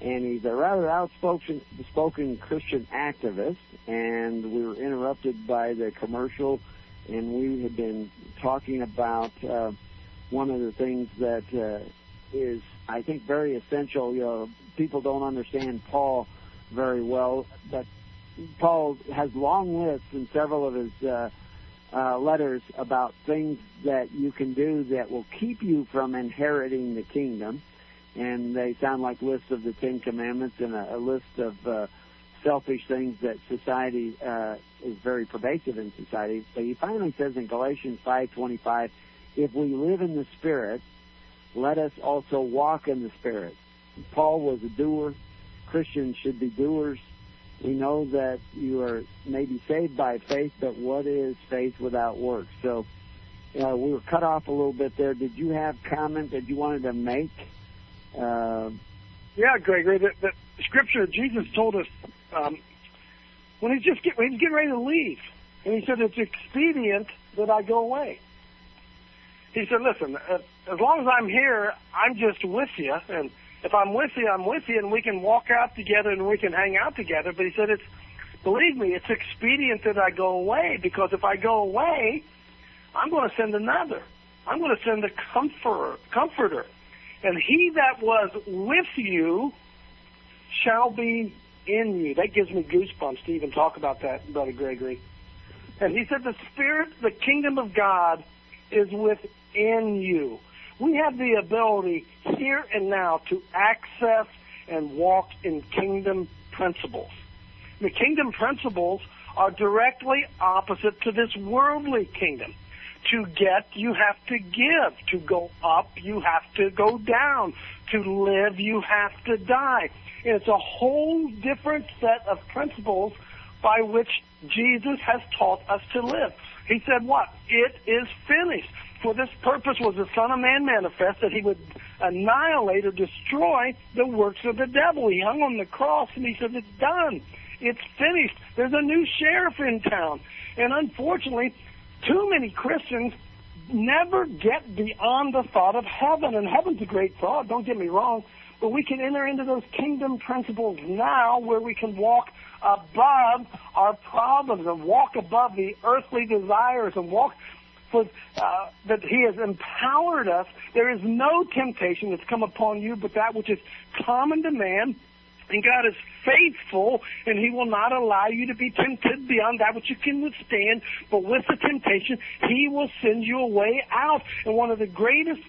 and he's a rather outspoken spoken Christian activist. And we were interrupted by the commercial, and we had been talking about uh, one of the things that uh, is, I think, very essential. You know, people don't understand Paul very well, but Paul has long lists in several of his uh, uh, letters about things that you can do that will keep you from inheriting the kingdom. And they sound like lists of the Ten Commandments and a, a list of uh, selfish things that society uh, is very pervasive in society. But he finally says in Galatians 5:25, "If we live in the Spirit, let us also walk in the Spirit." Paul was a doer. Christians should be doers. We know that you are maybe saved by faith, but what is faith without works? So uh, we were cut off a little bit there. Did you have comment that you wanted to make? Uh, Yeah, Gregory. The, the scripture Jesus told us um, when he's just get, when he's getting ready to leave, and he said it's expedient that I go away. He said, "Listen, as long as I'm here, I'm just with you, and if I'm with you, I'm with you, and we can walk out together and we can hang out together." But he said, "It's believe me, it's expedient that I go away because if I go away, I'm going to send another. I'm going to send a comforter, comforter, and he that was with you shall be in you." That gives me goosebumps to even talk about that, Brother Gregory. And he said, "The Spirit, the kingdom of God, is within you." We have the ability here and now to access and walk in kingdom principles. The kingdom principles are directly opposite to this worldly kingdom. To get, you have to give. To go up, you have to go down. To live, you have to die. It's a whole different set of principles by which Jesus has taught us to live. He said what? It is finished. For this purpose was the Son of Man manifest that he would annihilate or destroy the works of the devil. He hung on the cross and he said, It's done. It's finished. There's a new sheriff in town. And unfortunately, too many Christians never get beyond the thought of heaven. And heaven's a great thought, don't get me wrong. But we can enter into those kingdom principles now where we can walk above our problems and walk above the earthly desires and walk for uh, that He has empowered us. There is no temptation that's come upon you but that which is common to man. And God is faithful, and He will not allow you to be tempted beyond that which you can withstand. But with the temptation, He will send you a way out. And one of the greatest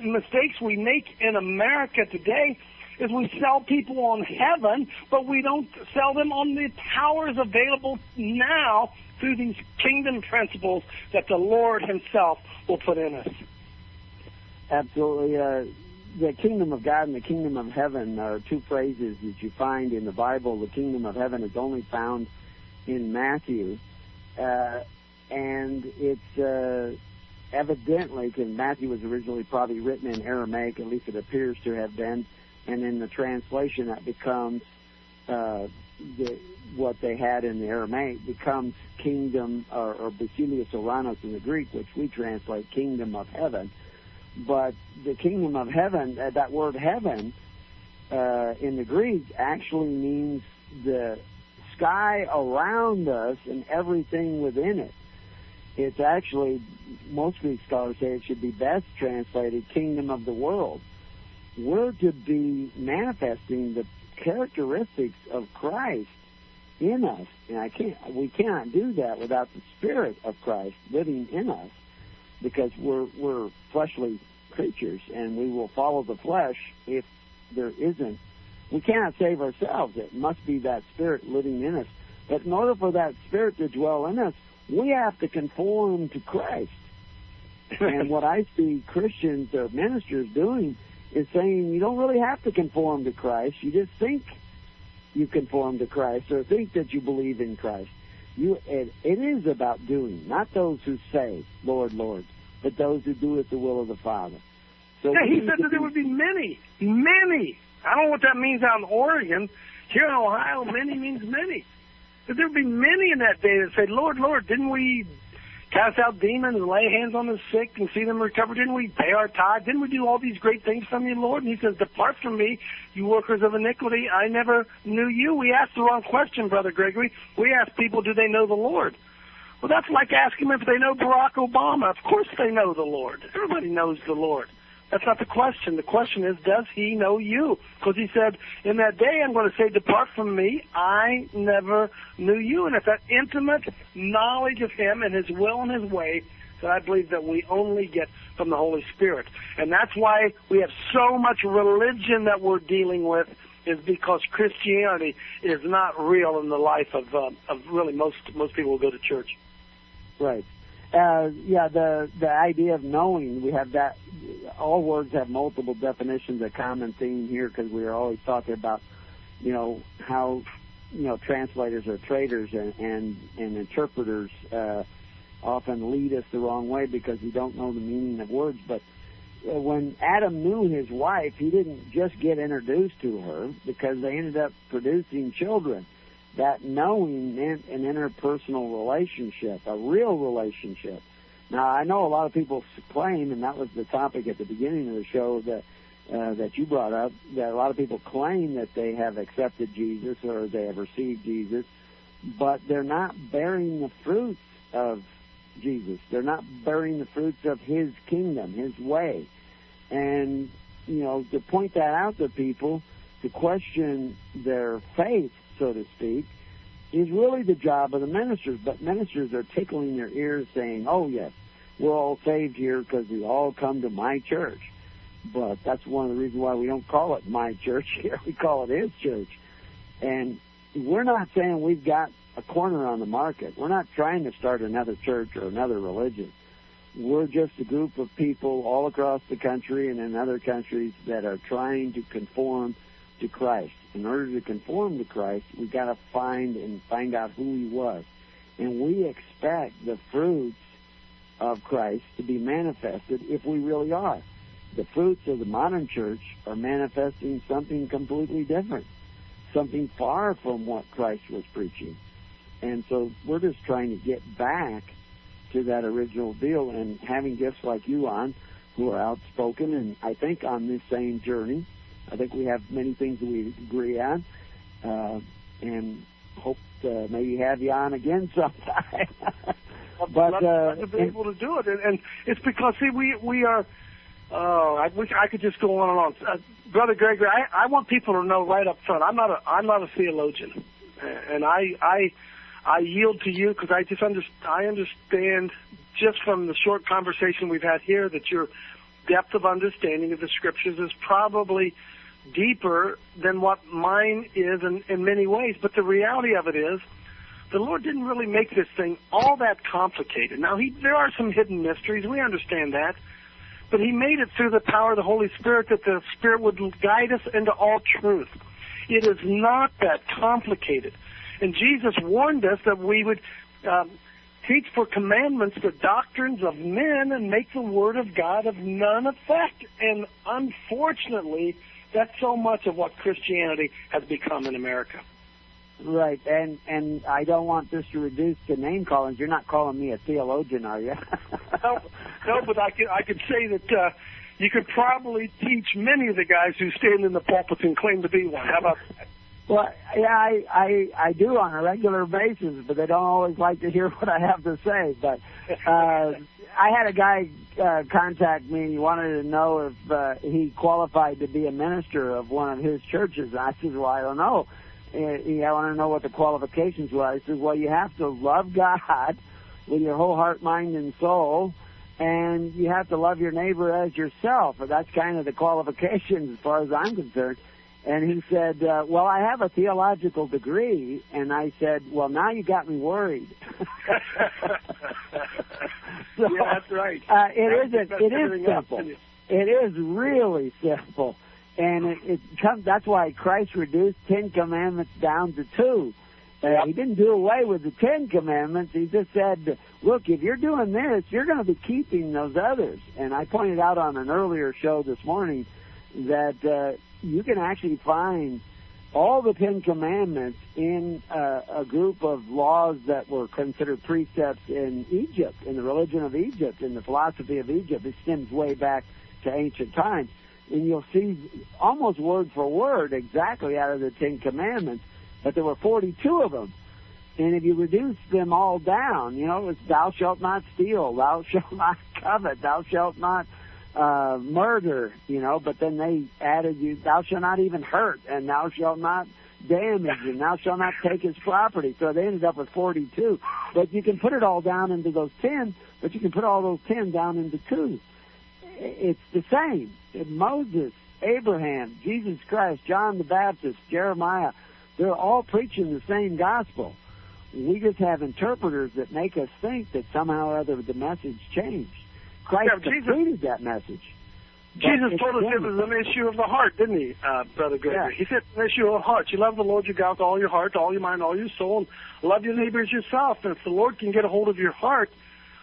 mistakes we make in America today is we sell people on heaven, but we don't sell them on the powers available now through these kingdom principles that the Lord Himself will put in us. Absolutely. Uh, the kingdom of God and the kingdom of heaven are two phrases that you find in the Bible. The kingdom of heaven is only found in Matthew. Uh, and it's uh, evidently, because Matthew was originally probably written in Aramaic, at least it appears to have been, and in the translation that becomes uh, the, what they had in the Aramaic becomes kingdom or, or Basileus Oranos in the Greek, which we translate kingdom of heaven. But the kingdom of heaven, uh, that word heaven uh, in the Greek actually means the sky around us and everything within it. It's actually, most Greek scholars say it should be best translated kingdom of the world. We're to be manifesting the characteristics of Christ in us, and I can't. We cannot do that without the Spirit of Christ living in us, because we're we're fleshly creatures, and we will follow the flesh if there isn't. We cannot save ourselves. It must be that Spirit living in us. But in order for that Spirit to dwell in us, we have to conform to Christ. and what I see Christians or ministers doing is saying you don't really have to conform to Christ. You just think you conform to Christ or think that you believe in Christ. You, it, it is about doing, not those who say, Lord, Lord, but those who do it the will of the Father. So yeah, he said that there would be many, many. I don't know what that means out in Oregon. Here in Ohio, many means many. But there would be many in that day that say, Lord, Lord, didn't we cast out demons, and lay hands on the sick, and see them recover? Didn't we pay our tithe? Didn't we do all these great things from you, Lord? And he says, Depart from me, you workers of iniquity. I never knew you. We asked the wrong question, Brother Gregory. We asked people, do they know the Lord? Well, that's like asking them if they know Barack Obama. Of course they know the Lord. Everybody knows the Lord. That's not the question. The question is, does he know you? Because he said, in that day I'm going to say, depart from me. I never knew you. And it's that intimate knowledge of him and his will and his way that I believe that we only get from the Holy Spirit. And that's why we have so much religion that we're dealing with is because Christianity is not real in the life of, uh, of really most, most people who go to church. Right. Uh, yeah, the the idea of knowing, we have that. All words have multiple definitions. A common theme here because we are always talking about, you know, how, you know, translators are traders and and, and interpreters uh, often lead us the wrong way because we don't know the meaning of words. But uh, when Adam knew his wife, he didn't just get introduced to her because they ended up producing children that knowing meant an interpersonal relationship, a real relationship. Now, I know a lot of people claim, and that was the topic at the beginning of the show that uh, that you brought up, that a lot of people claim that they have accepted Jesus or they have received Jesus, but they're not bearing the fruits of Jesus. They're not bearing the fruits of His kingdom, His way. And, you know, to point that out to people, to question their faith so to speak, is really the job of the ministers. But ministers are tickling their ears saying, oh, yes, we're all saved here because we all come to my church. But that's one of the reasons why we don't call it my church here. We call it his church. And we're not saying we've got a corner on the market. We're not trying to start another church or another religion. We're just a group of people all across the country and in other countries that are trying to conform to Christ. In order to conform to Christ, we got to find and find out who He was, and we expect the fruits of Christ to be manifested if we really are. The fruits of the modern church are manifesting something completely different. something far from what Christ was preaching. And so we're just trying to get back to that original deal and having guests like you on who are outspoken and I think on this same journey. I think we have many things that we agree on. Uh, and hope to maybe have you on again sometime. but I'd uh, to be able to do it, and, and it's because see we we are. Oh, I wish I could just go on and on, uh, brother Gregory. I I want people to know right up front. I'm not a I'm not a theologian, and I I I yield to you because I just under, I understand just from the short conversation we've had here that your depth of understanding of the scriptures is probably deeper than what mine is in, in many ways. But the reality of it is, the Lord didn't really make this thing all that complicated. Now, he, there are some hidden mysteries. We understand that. But He made it through the power of the Holy Spirit that the Spirit would guide us into all truth. It is not that complicated. And Jesus warned us that we would um, teach for commandments the doctrines of men and make the Word of God of none effect. And unfortunately, that's so much of what Christianity has become in America. Right, and and I don't want this to reduce to name calling. You're not calling me a theologian, are you? no, no, but I could I could say that uh, you could probably teach many of the guys who stand in the pulpit and claim to be one. How about that? Well, yeah, I, I I do on a regular basis, but they don't always like to hear what I have to say. But uh, I had a guy uh, contact me. And he wanted to know if uh, he qualified to be a minister of one of his churches. And I said, "Well, I don't know." He, I want to know what the qualifications were. I said, "Well, you have to love God with your whole heart, mind, and soul." And you have to love your neighbor as yourself. That's kind of the qualifications as far as I'm concerned. And he said, uh, well, I have a theological degree. And I said, well, now you got me worried. So, yeah, that's right. Uh, it That's- isn't, it is else, simple. it? It is really simple. And it, it comes, that's why Christ reduced Ten Commandments down to two. Uh, He didn't do away with the Ten Commandments. He just said, look, if you're doing this, you're going to be keeping those others. And I pointed out on an earlier show this morning that uh, you can actually find all the Ten Commandments in uh, a group of laws that were considered precepts in Egypt, in the religion of Egypt, in the philosophy of Egypt. It stems way back to ancient times. And you'll see almost word for word exactly out of the Ten Commandments, but there were 42 of them. And if you reduce them all down, you know, it's thou shalt not steal, thou shalt not covet, thou shalt not uh, murder, you know, but then they added you, thou shalt not even hurt, and thou shalt not damage, and thou shalt not take his property. So they ended up with 42. But you can put it all down into those 10, but you can put all those 10 down into two. It's the same. Moses, Abraham, Jesus Christ, John the Baptist, Jeremiah, they're all preaching the same gospel. We just have interpreters that make us think that somehow or other the message changed. Christ Yeah, Jesus- completed that message. Jesus told us it was an issue of the heart, didn't he, uh, Brother Gregory? Yeah. He said it's an issue of the heart. You love the Lord your God with all your heart, all your mind, all your soul, and love your neighbor as yourself. And if the Lord can get a hold of your heart,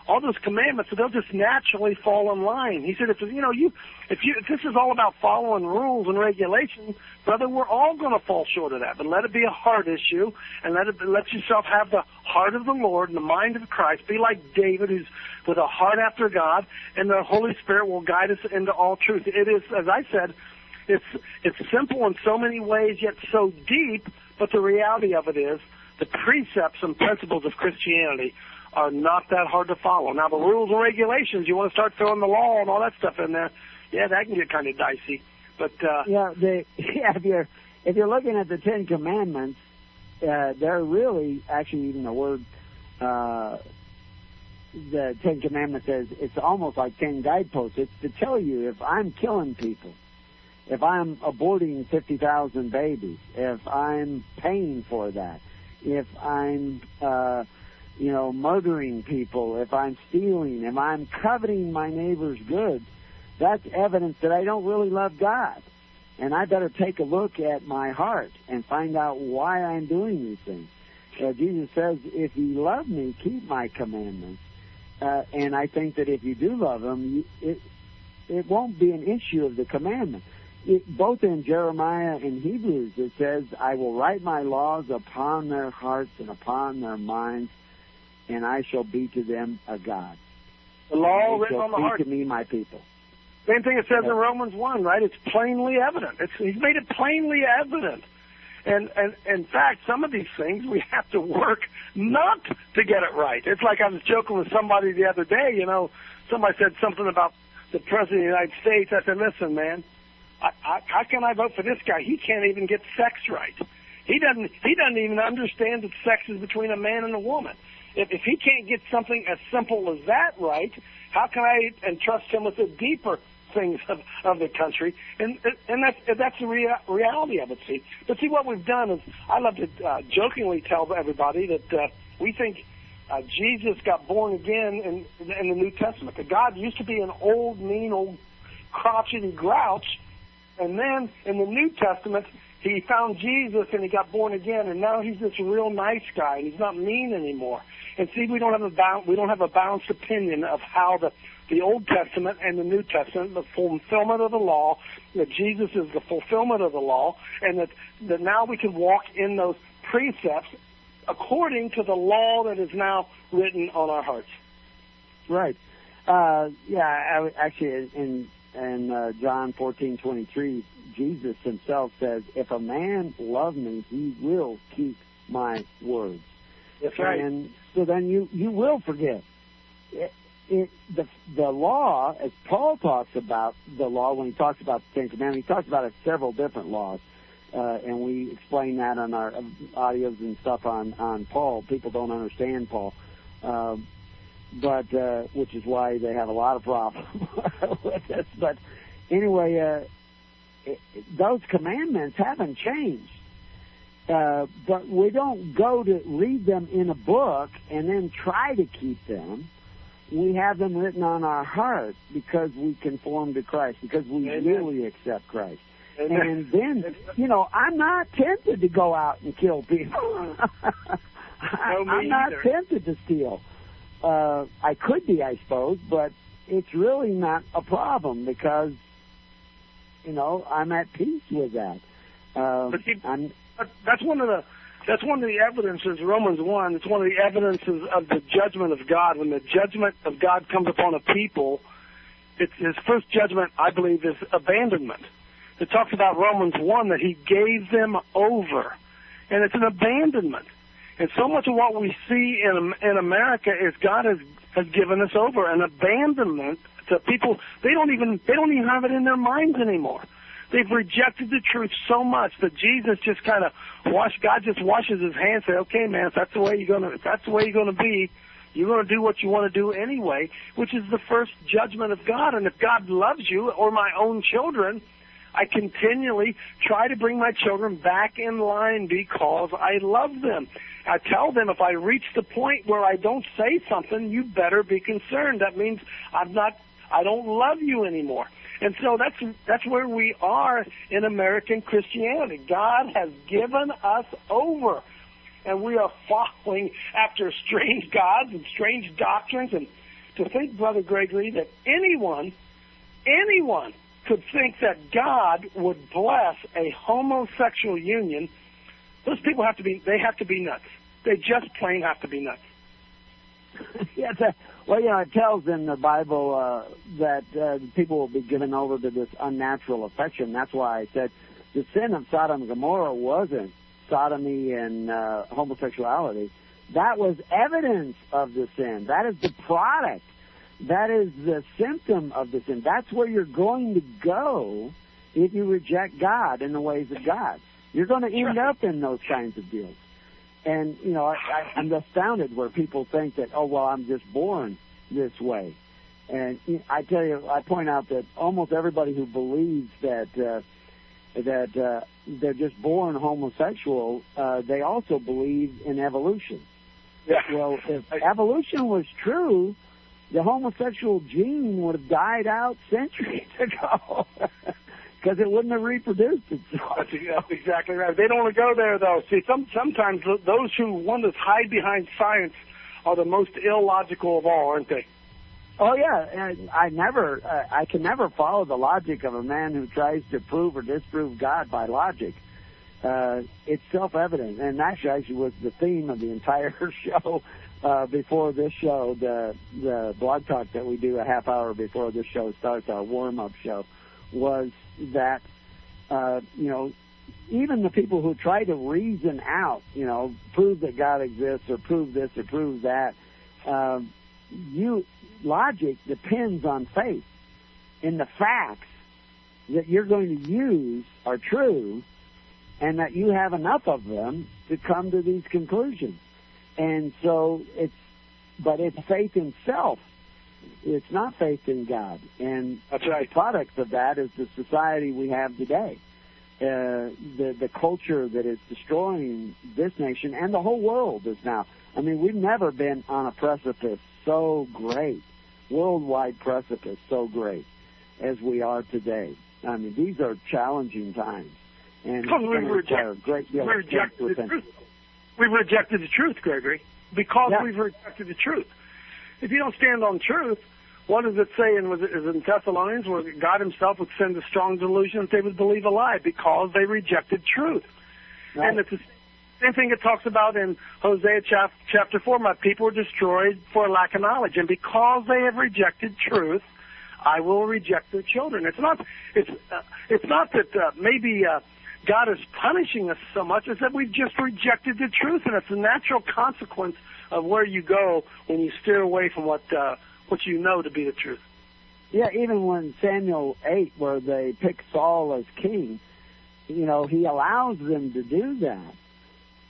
all those commandments, so they'll just naturally fall in line. He said, if you know you, if you, if this is all about following rules and regulations, brother, we're all going to fall short of that. But let it be a heart issue, and let it let yourself have the heart of the Lord and the mind of Christ. Be like David, who's with a heart after God, and the Holy Spirit will guide us into all truth. It is, as I said, it's it's simple in so many ways, yet so deep. But the reality of it is, the precepts and principles of Christianity are not that hard to follow. Now, the rules and regulations, you want to start throwing the law and all that stuff in there, yeah, that can get kind of dicey. But uh, yeah, the yeah, if you're if you're looking at the Ten Commandments, uh, they're really actually even the word uh, the Ten Commandments says it's almost like ten guideposts. It's to tell you if I'm killing people, if I'm aborting fifty thousand babies, if I'm paying for that, if I'm uh, you know murdering people, if I'm stealing, if I'm coveting my neighbor's goods, that's evidence that I don't really love God. And I better take a look at my heart and find out why I'm doing these things. Uh, Jesus says, if you love me, keep my commandments. Uh, and I think that if you do love him, you, it, it won't be an issue of the commandment. it, both in Jeremiah and Hebrews, it says, "I will write my laws upon their hearts and upon their minds, and I shall be to them a God." The law written on the be heart. to me, my people. Same thing it says in Romans one, right? It's plainly evident. It's he's made it plainly evident. And and in fact, some of these things we have to work not to get it right. It's like I was joking with somebody the other day. You know, somebody said something about the president of the United States. I said, listen, man, I, I, how can I vote for this guy? He can't even get sex right. He doesn't. He doesn't even understand that sex is between a man and a woman. If, if he can't get something as simple as that right, how can I entrust him with the deeper things of, of the country? And and that's that's the rea- reality of it. See, but see what we've done is I love to uh, jokingly tell everybody that uh, we think uh, Jesus got born again in in the New Testament. That God used to be an old, mean, old crotchety grouch, and then in the New Testament he found Jesus and he got born again, and now he's this real nice guy, and he's not mean anymore. And see, we don't have a ba- we don't have a balanced opinion of how the the Old Testament and the New Testament, the fulfillment of the law, that Jesus is the fulfillment of the law, and that that now we can walk in those precepts according to the law that is now written on our hearts. Right. Uh, yeah. I, actually, in in uh, John fourteen twenty three, Jesus himself says, "If a man love me, he will keep my words." That's right. And so then you you will forgive. It, it, the the law, as Paul talks about the law when he talks about the Ten Commandments, he talks about it several different laws, uh, and we explain that on our audios and stuff on on Paul. People don't understand Paul, um, but uh, which is why they have a lot of problems with this. But anyway, uh, it, those commandments haven't changed. Uh, but we don't go to read them in a book and then try to keep them. We have them written on our heart because we conform to Christ, because we Amen. really accept Christ. Amen. And then, you know, I'm not tempted to go out and kill people. I, No, me I'm not either. tempted to steal. Uh, I could be, I suppose, but it's really not a problem because, you know, I'm at peace with that. Um, But see- I'm, that's one of the that's one of the evidences Romans one. It's one of the evidences of the judgment of God. When the judgment of God comes upon a people, it's his first judgment, I believe, is abandonment. It talks about Romans one that he gave them over, and it's an abandonment. And so much of what we see in in America is God has has given us over an abandonment to people. They don't even they don't even have it in their minds anymore. They've rejected the truth so much that Jesus just kind of wash. God just washes his hands. Say, okay, man, if that's the way you're gonna, if that's the way you're gonna be, you're gonna do what you want to do anyway, which is the first judgment of God. And if God loves you or my own children, I continually try to bring my children back in line because I love them. I tell them if I reach the point where I don't say something, you better be concerned. That means I'm not, I don't love you anymore. And so that's that's where we are in American Christianity. God has given us over, and we are following after strange gods and strange doctrines. And to think, Brother Gregory, that anyone, anyone could think that God would bless a homosexual union, those people have to be they have to be nuts. They just plain have to be nuts. yeah, a, well, you know, it tells in the Bible uh, that uh, people will be given over to this unnatural affection. That's why I said the sin of Sodom and Gomorrah wasn't sodomy and uh, homosexuality. That was evidence of the sin. That is the product. That is the symptom of the sin. That's where you're going to go if you reject God and the ways of God. You're going to end up in those kinds of deals. And you know, I, I, I'm astounded where people think that, oh well, I'm just born this way. And I tell you, I point out that almost everybody who believes that uh, that uh, they're just born homosexual, uh, they also believe in evolution. Yeah. Well, if evolution was true, the homosexual gene would have died out centuries ago. Because it wouldn't have reproduced itself. That's, exactly right. They don't want to go there, though. See, some sometimes those who want to hide behind science are the most illogical of all, aren't they? Oh yeah, and I never, uh, I can never follow the logic of a man who tries to prove or disprove God by logic. Uh, it's self-evident, and that actually was the theme of the entire show uh, before this show, the the blog talk that we do a half hour before this show starts, our warm-up show, was that uh, you know even the people who try to reason out, you know, prove that God exists or prove this or prove that, uh, you logic depends on faith. And the facts that you're going to use are true, and that you have enough of them to come to these conclusions. And so it's, but it's faith in self. It's not faith in God. And That's right. the product of that is the society we have today. Uh, the the culture that is destroying this nation and the whole world is now. I mean, we've never been on a precipice so great, worldwide precipice so great as we are today. I mean, these are challenging times, and we going to require a reject, great we deal rejected the truth. We've rejected the truth, Gregory, because Yeah. we've rejected the truth. If you don't stand on truth, what does it say in was it is it in Thessalonians where God Himself would send a strong delusion that they would believe a lie because they rejected truth. Right. And it's the same thing it talks about in Hosea chap- chapter 4. My people are destroyed for lack of knowledge. And because they have rejected truth, I will reject their children. It's not, it's, uh, it's not that uh, maybe uh, God is punishing us so much, it's that we've just rejected the truth. And it's a natural consequence of where you go when you steer away from what, uh, what you know to be the truth. Yeah, even when Samuel 8, where they pick Saul as king, you know, he allows them to do that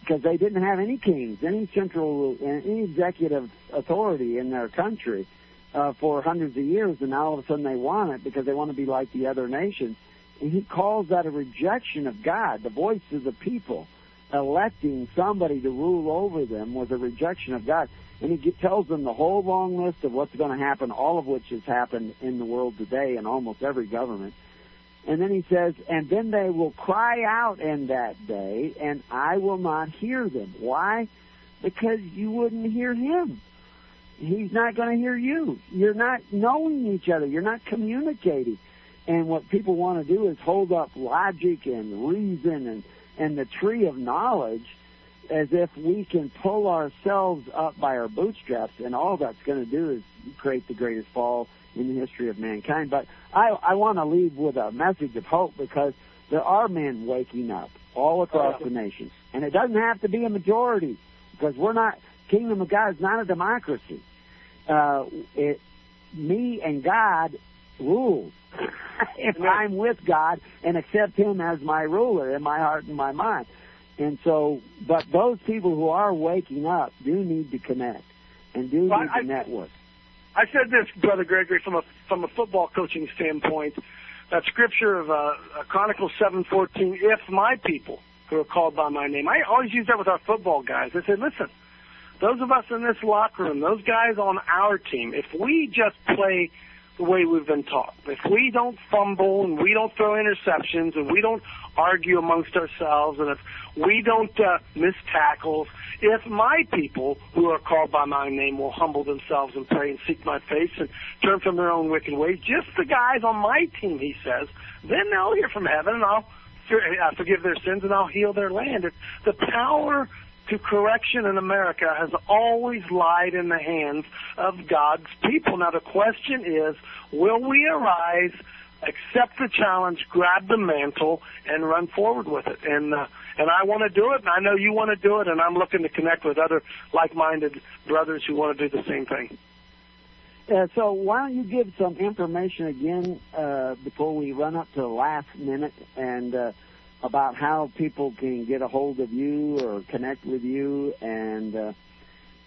because they didn't have any kings, any central, any executive authority in their country uh, for hundreds of years, and now all of a sudden they want it because they want to be like the other nations. And he calls that a rejection of God. The voice of the people electing somebody to rule over them was a rejection of God. And he tells them the whole long list of what's going to happen, all of which has happened in the world today in almost every government. And then he says, and then they will cry out in that day, and I will not hear them. Why? Because you wouldn't hear him. He's not going to hear you. You're not knowing each other. You're not communicating. And what people want to do is hold up logic and reason and, and the tree of knowledge as if we can pull ourselves up by our bootstraps, and all that's going to do is create the greatest fall in the history of mankind. But I, I want to leave with a message of hope because there are men waking up all across the nation, and it doesn't have to be a majority because we're not. Kingdom of God is not a democracy. Uh, it, me and God rules. if I'm with God and accept Him as my ruler in my heart and my mind. And so, but those people who are waking up do need to connect and do Well, need I- to network. I said this, Brother Gregory, from a from a football coaching standpoint. That scripture of uh, uh, Chronicles seven fourteen. If my people who are called by my name, I always use that with our football guys. I said, listen, those of us in this locker room, those guys on our team, if we just play the way we've been taught, if we don't fumble and we don't throw interceptions and we don't argue amongst ourselves and if we don't uh, miss tackles, if my people who are called by my name will humble themselves and pray and seek my face and turn from their own wicked ways, just the guys on my team, he says, then they'll hear from heaven and I'll uh, forgive their sins and I'll heal their land. It's the power to correction in America has always lied in the hands of God's people. Now the question is, will we arise, accept the challenge, grab the mantle, and run forward with it? And uh, and I want to do it, and I know you want to do it, and I'm looking to connect with other like-minded brothers who want to do the same thing. Uh, so why don't you give some information again uh, before we run up to the last minute and uh, about how people can get a hold of you or connect with you and uh,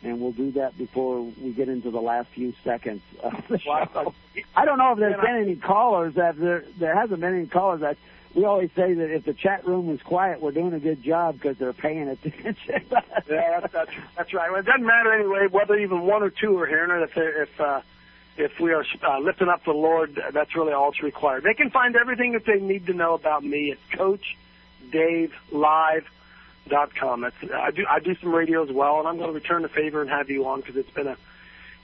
and we'll do that before we get into the last few seconds of the show. I don't know if there's been any callers. That there there hasn't been any callers. That we always say that if the chat room is quiet, we're doing a good job because they're paying attention. yeah, that's, that's that's right. Well, it doesn't matter anyway whether even one or two are hearing it. If if uh, if we are uh, lifting up the Lord, that's really all that's required. They can find everything that they need to know about me at CoachDaveLive.com. That's I do I do some radio as well, and I'm going to return the favor and have you on because it's been a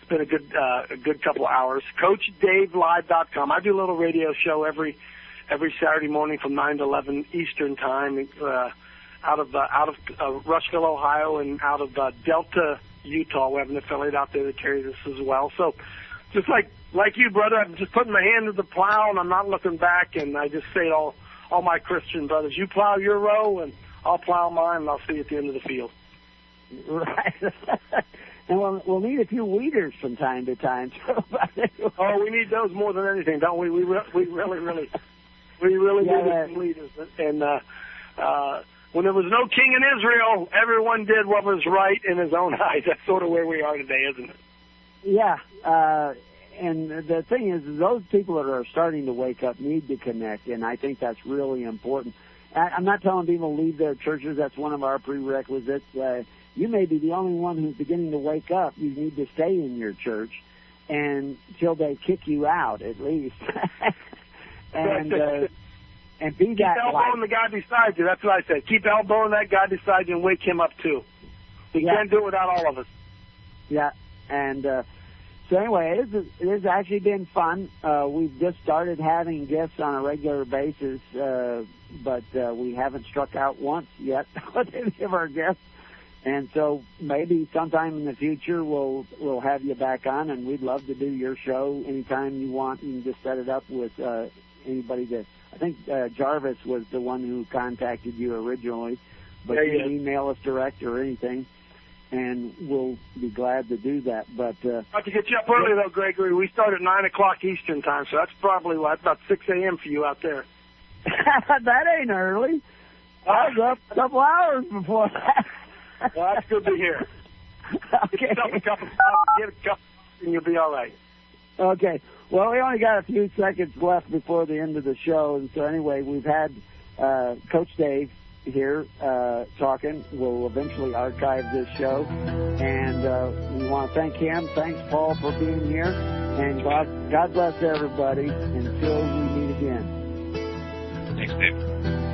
It's been a good uh, a good couple of hours. CoachDaveLive.com. I do a little radio show every every Saturday morning from nine to eleven Eastern time. Uh, out of uh, out of uh, Rushville, Ohio, and out of uh, Delta, Utah. We have an affiliate out there that carries us as well. So, just like like you, brother, I'm just putting my hand to the plow, and I'm not looking back. And I just say to all all my Christian brothers, you plow your row, and I'll plow mine, and I'll see you at the end of the field. Right. and we'll, we'll need a few weeders from time to time. oh, we need those more than anything, don't we? We re- we really really we really Yeah, need leaders, and uh, uh, when there was no king in Israel, everyone did what was right in his own eyes. That's sort of where we are today, isn't it? Yeah, uh, and the thing is, those people that are starting to wake up need to connect, and I think that's really important. I, I'm not telling people to leave their churches. That's one of our prerequisites. Uh, you may be the only one who's beginning to wake up. You need to stay in your church, and till they kick you out, at least. and uh, and be Keep that elbowing the guy beside you. That's what I said. Keep elbowing that guy beside you and wake him up too. We Yeah. can't do it without all of us. Yeah, and uh, so anyway, it, is, it has actually been fun. Uh, we've just started having guests on a regular basis, uh, but uh, we haven't struck out once yet with any of our guests. And so maybe sometime in the future we'll we'll have you back on, and we'd love to do your show anytime you want. You can just set it up with uh, anybody that I think uh, Jarvis was the one who contacted you originally, but Yeah, you can email us direct or anything and we'll be glad to do that. But uh, Not to get you up early though, Gregory. We start at nine o'clock Eastern time, so that's probably about six a.m. for you out there. that ain't early. I was up a couple hours before that. Well, that's good to hear. okay. Get yourself a cup of coffee, get a cup, and you'll be all right. Okay. Well, we only got a few seconds left before the end of the show, and so anyway, we've had uh, Coach Dave here uh, talking. We'll eventually archive this show, and uh, we want to thank him. Thanks, Paul, for being here, and God, God bless everybody until we meet again. Thanks, Dave.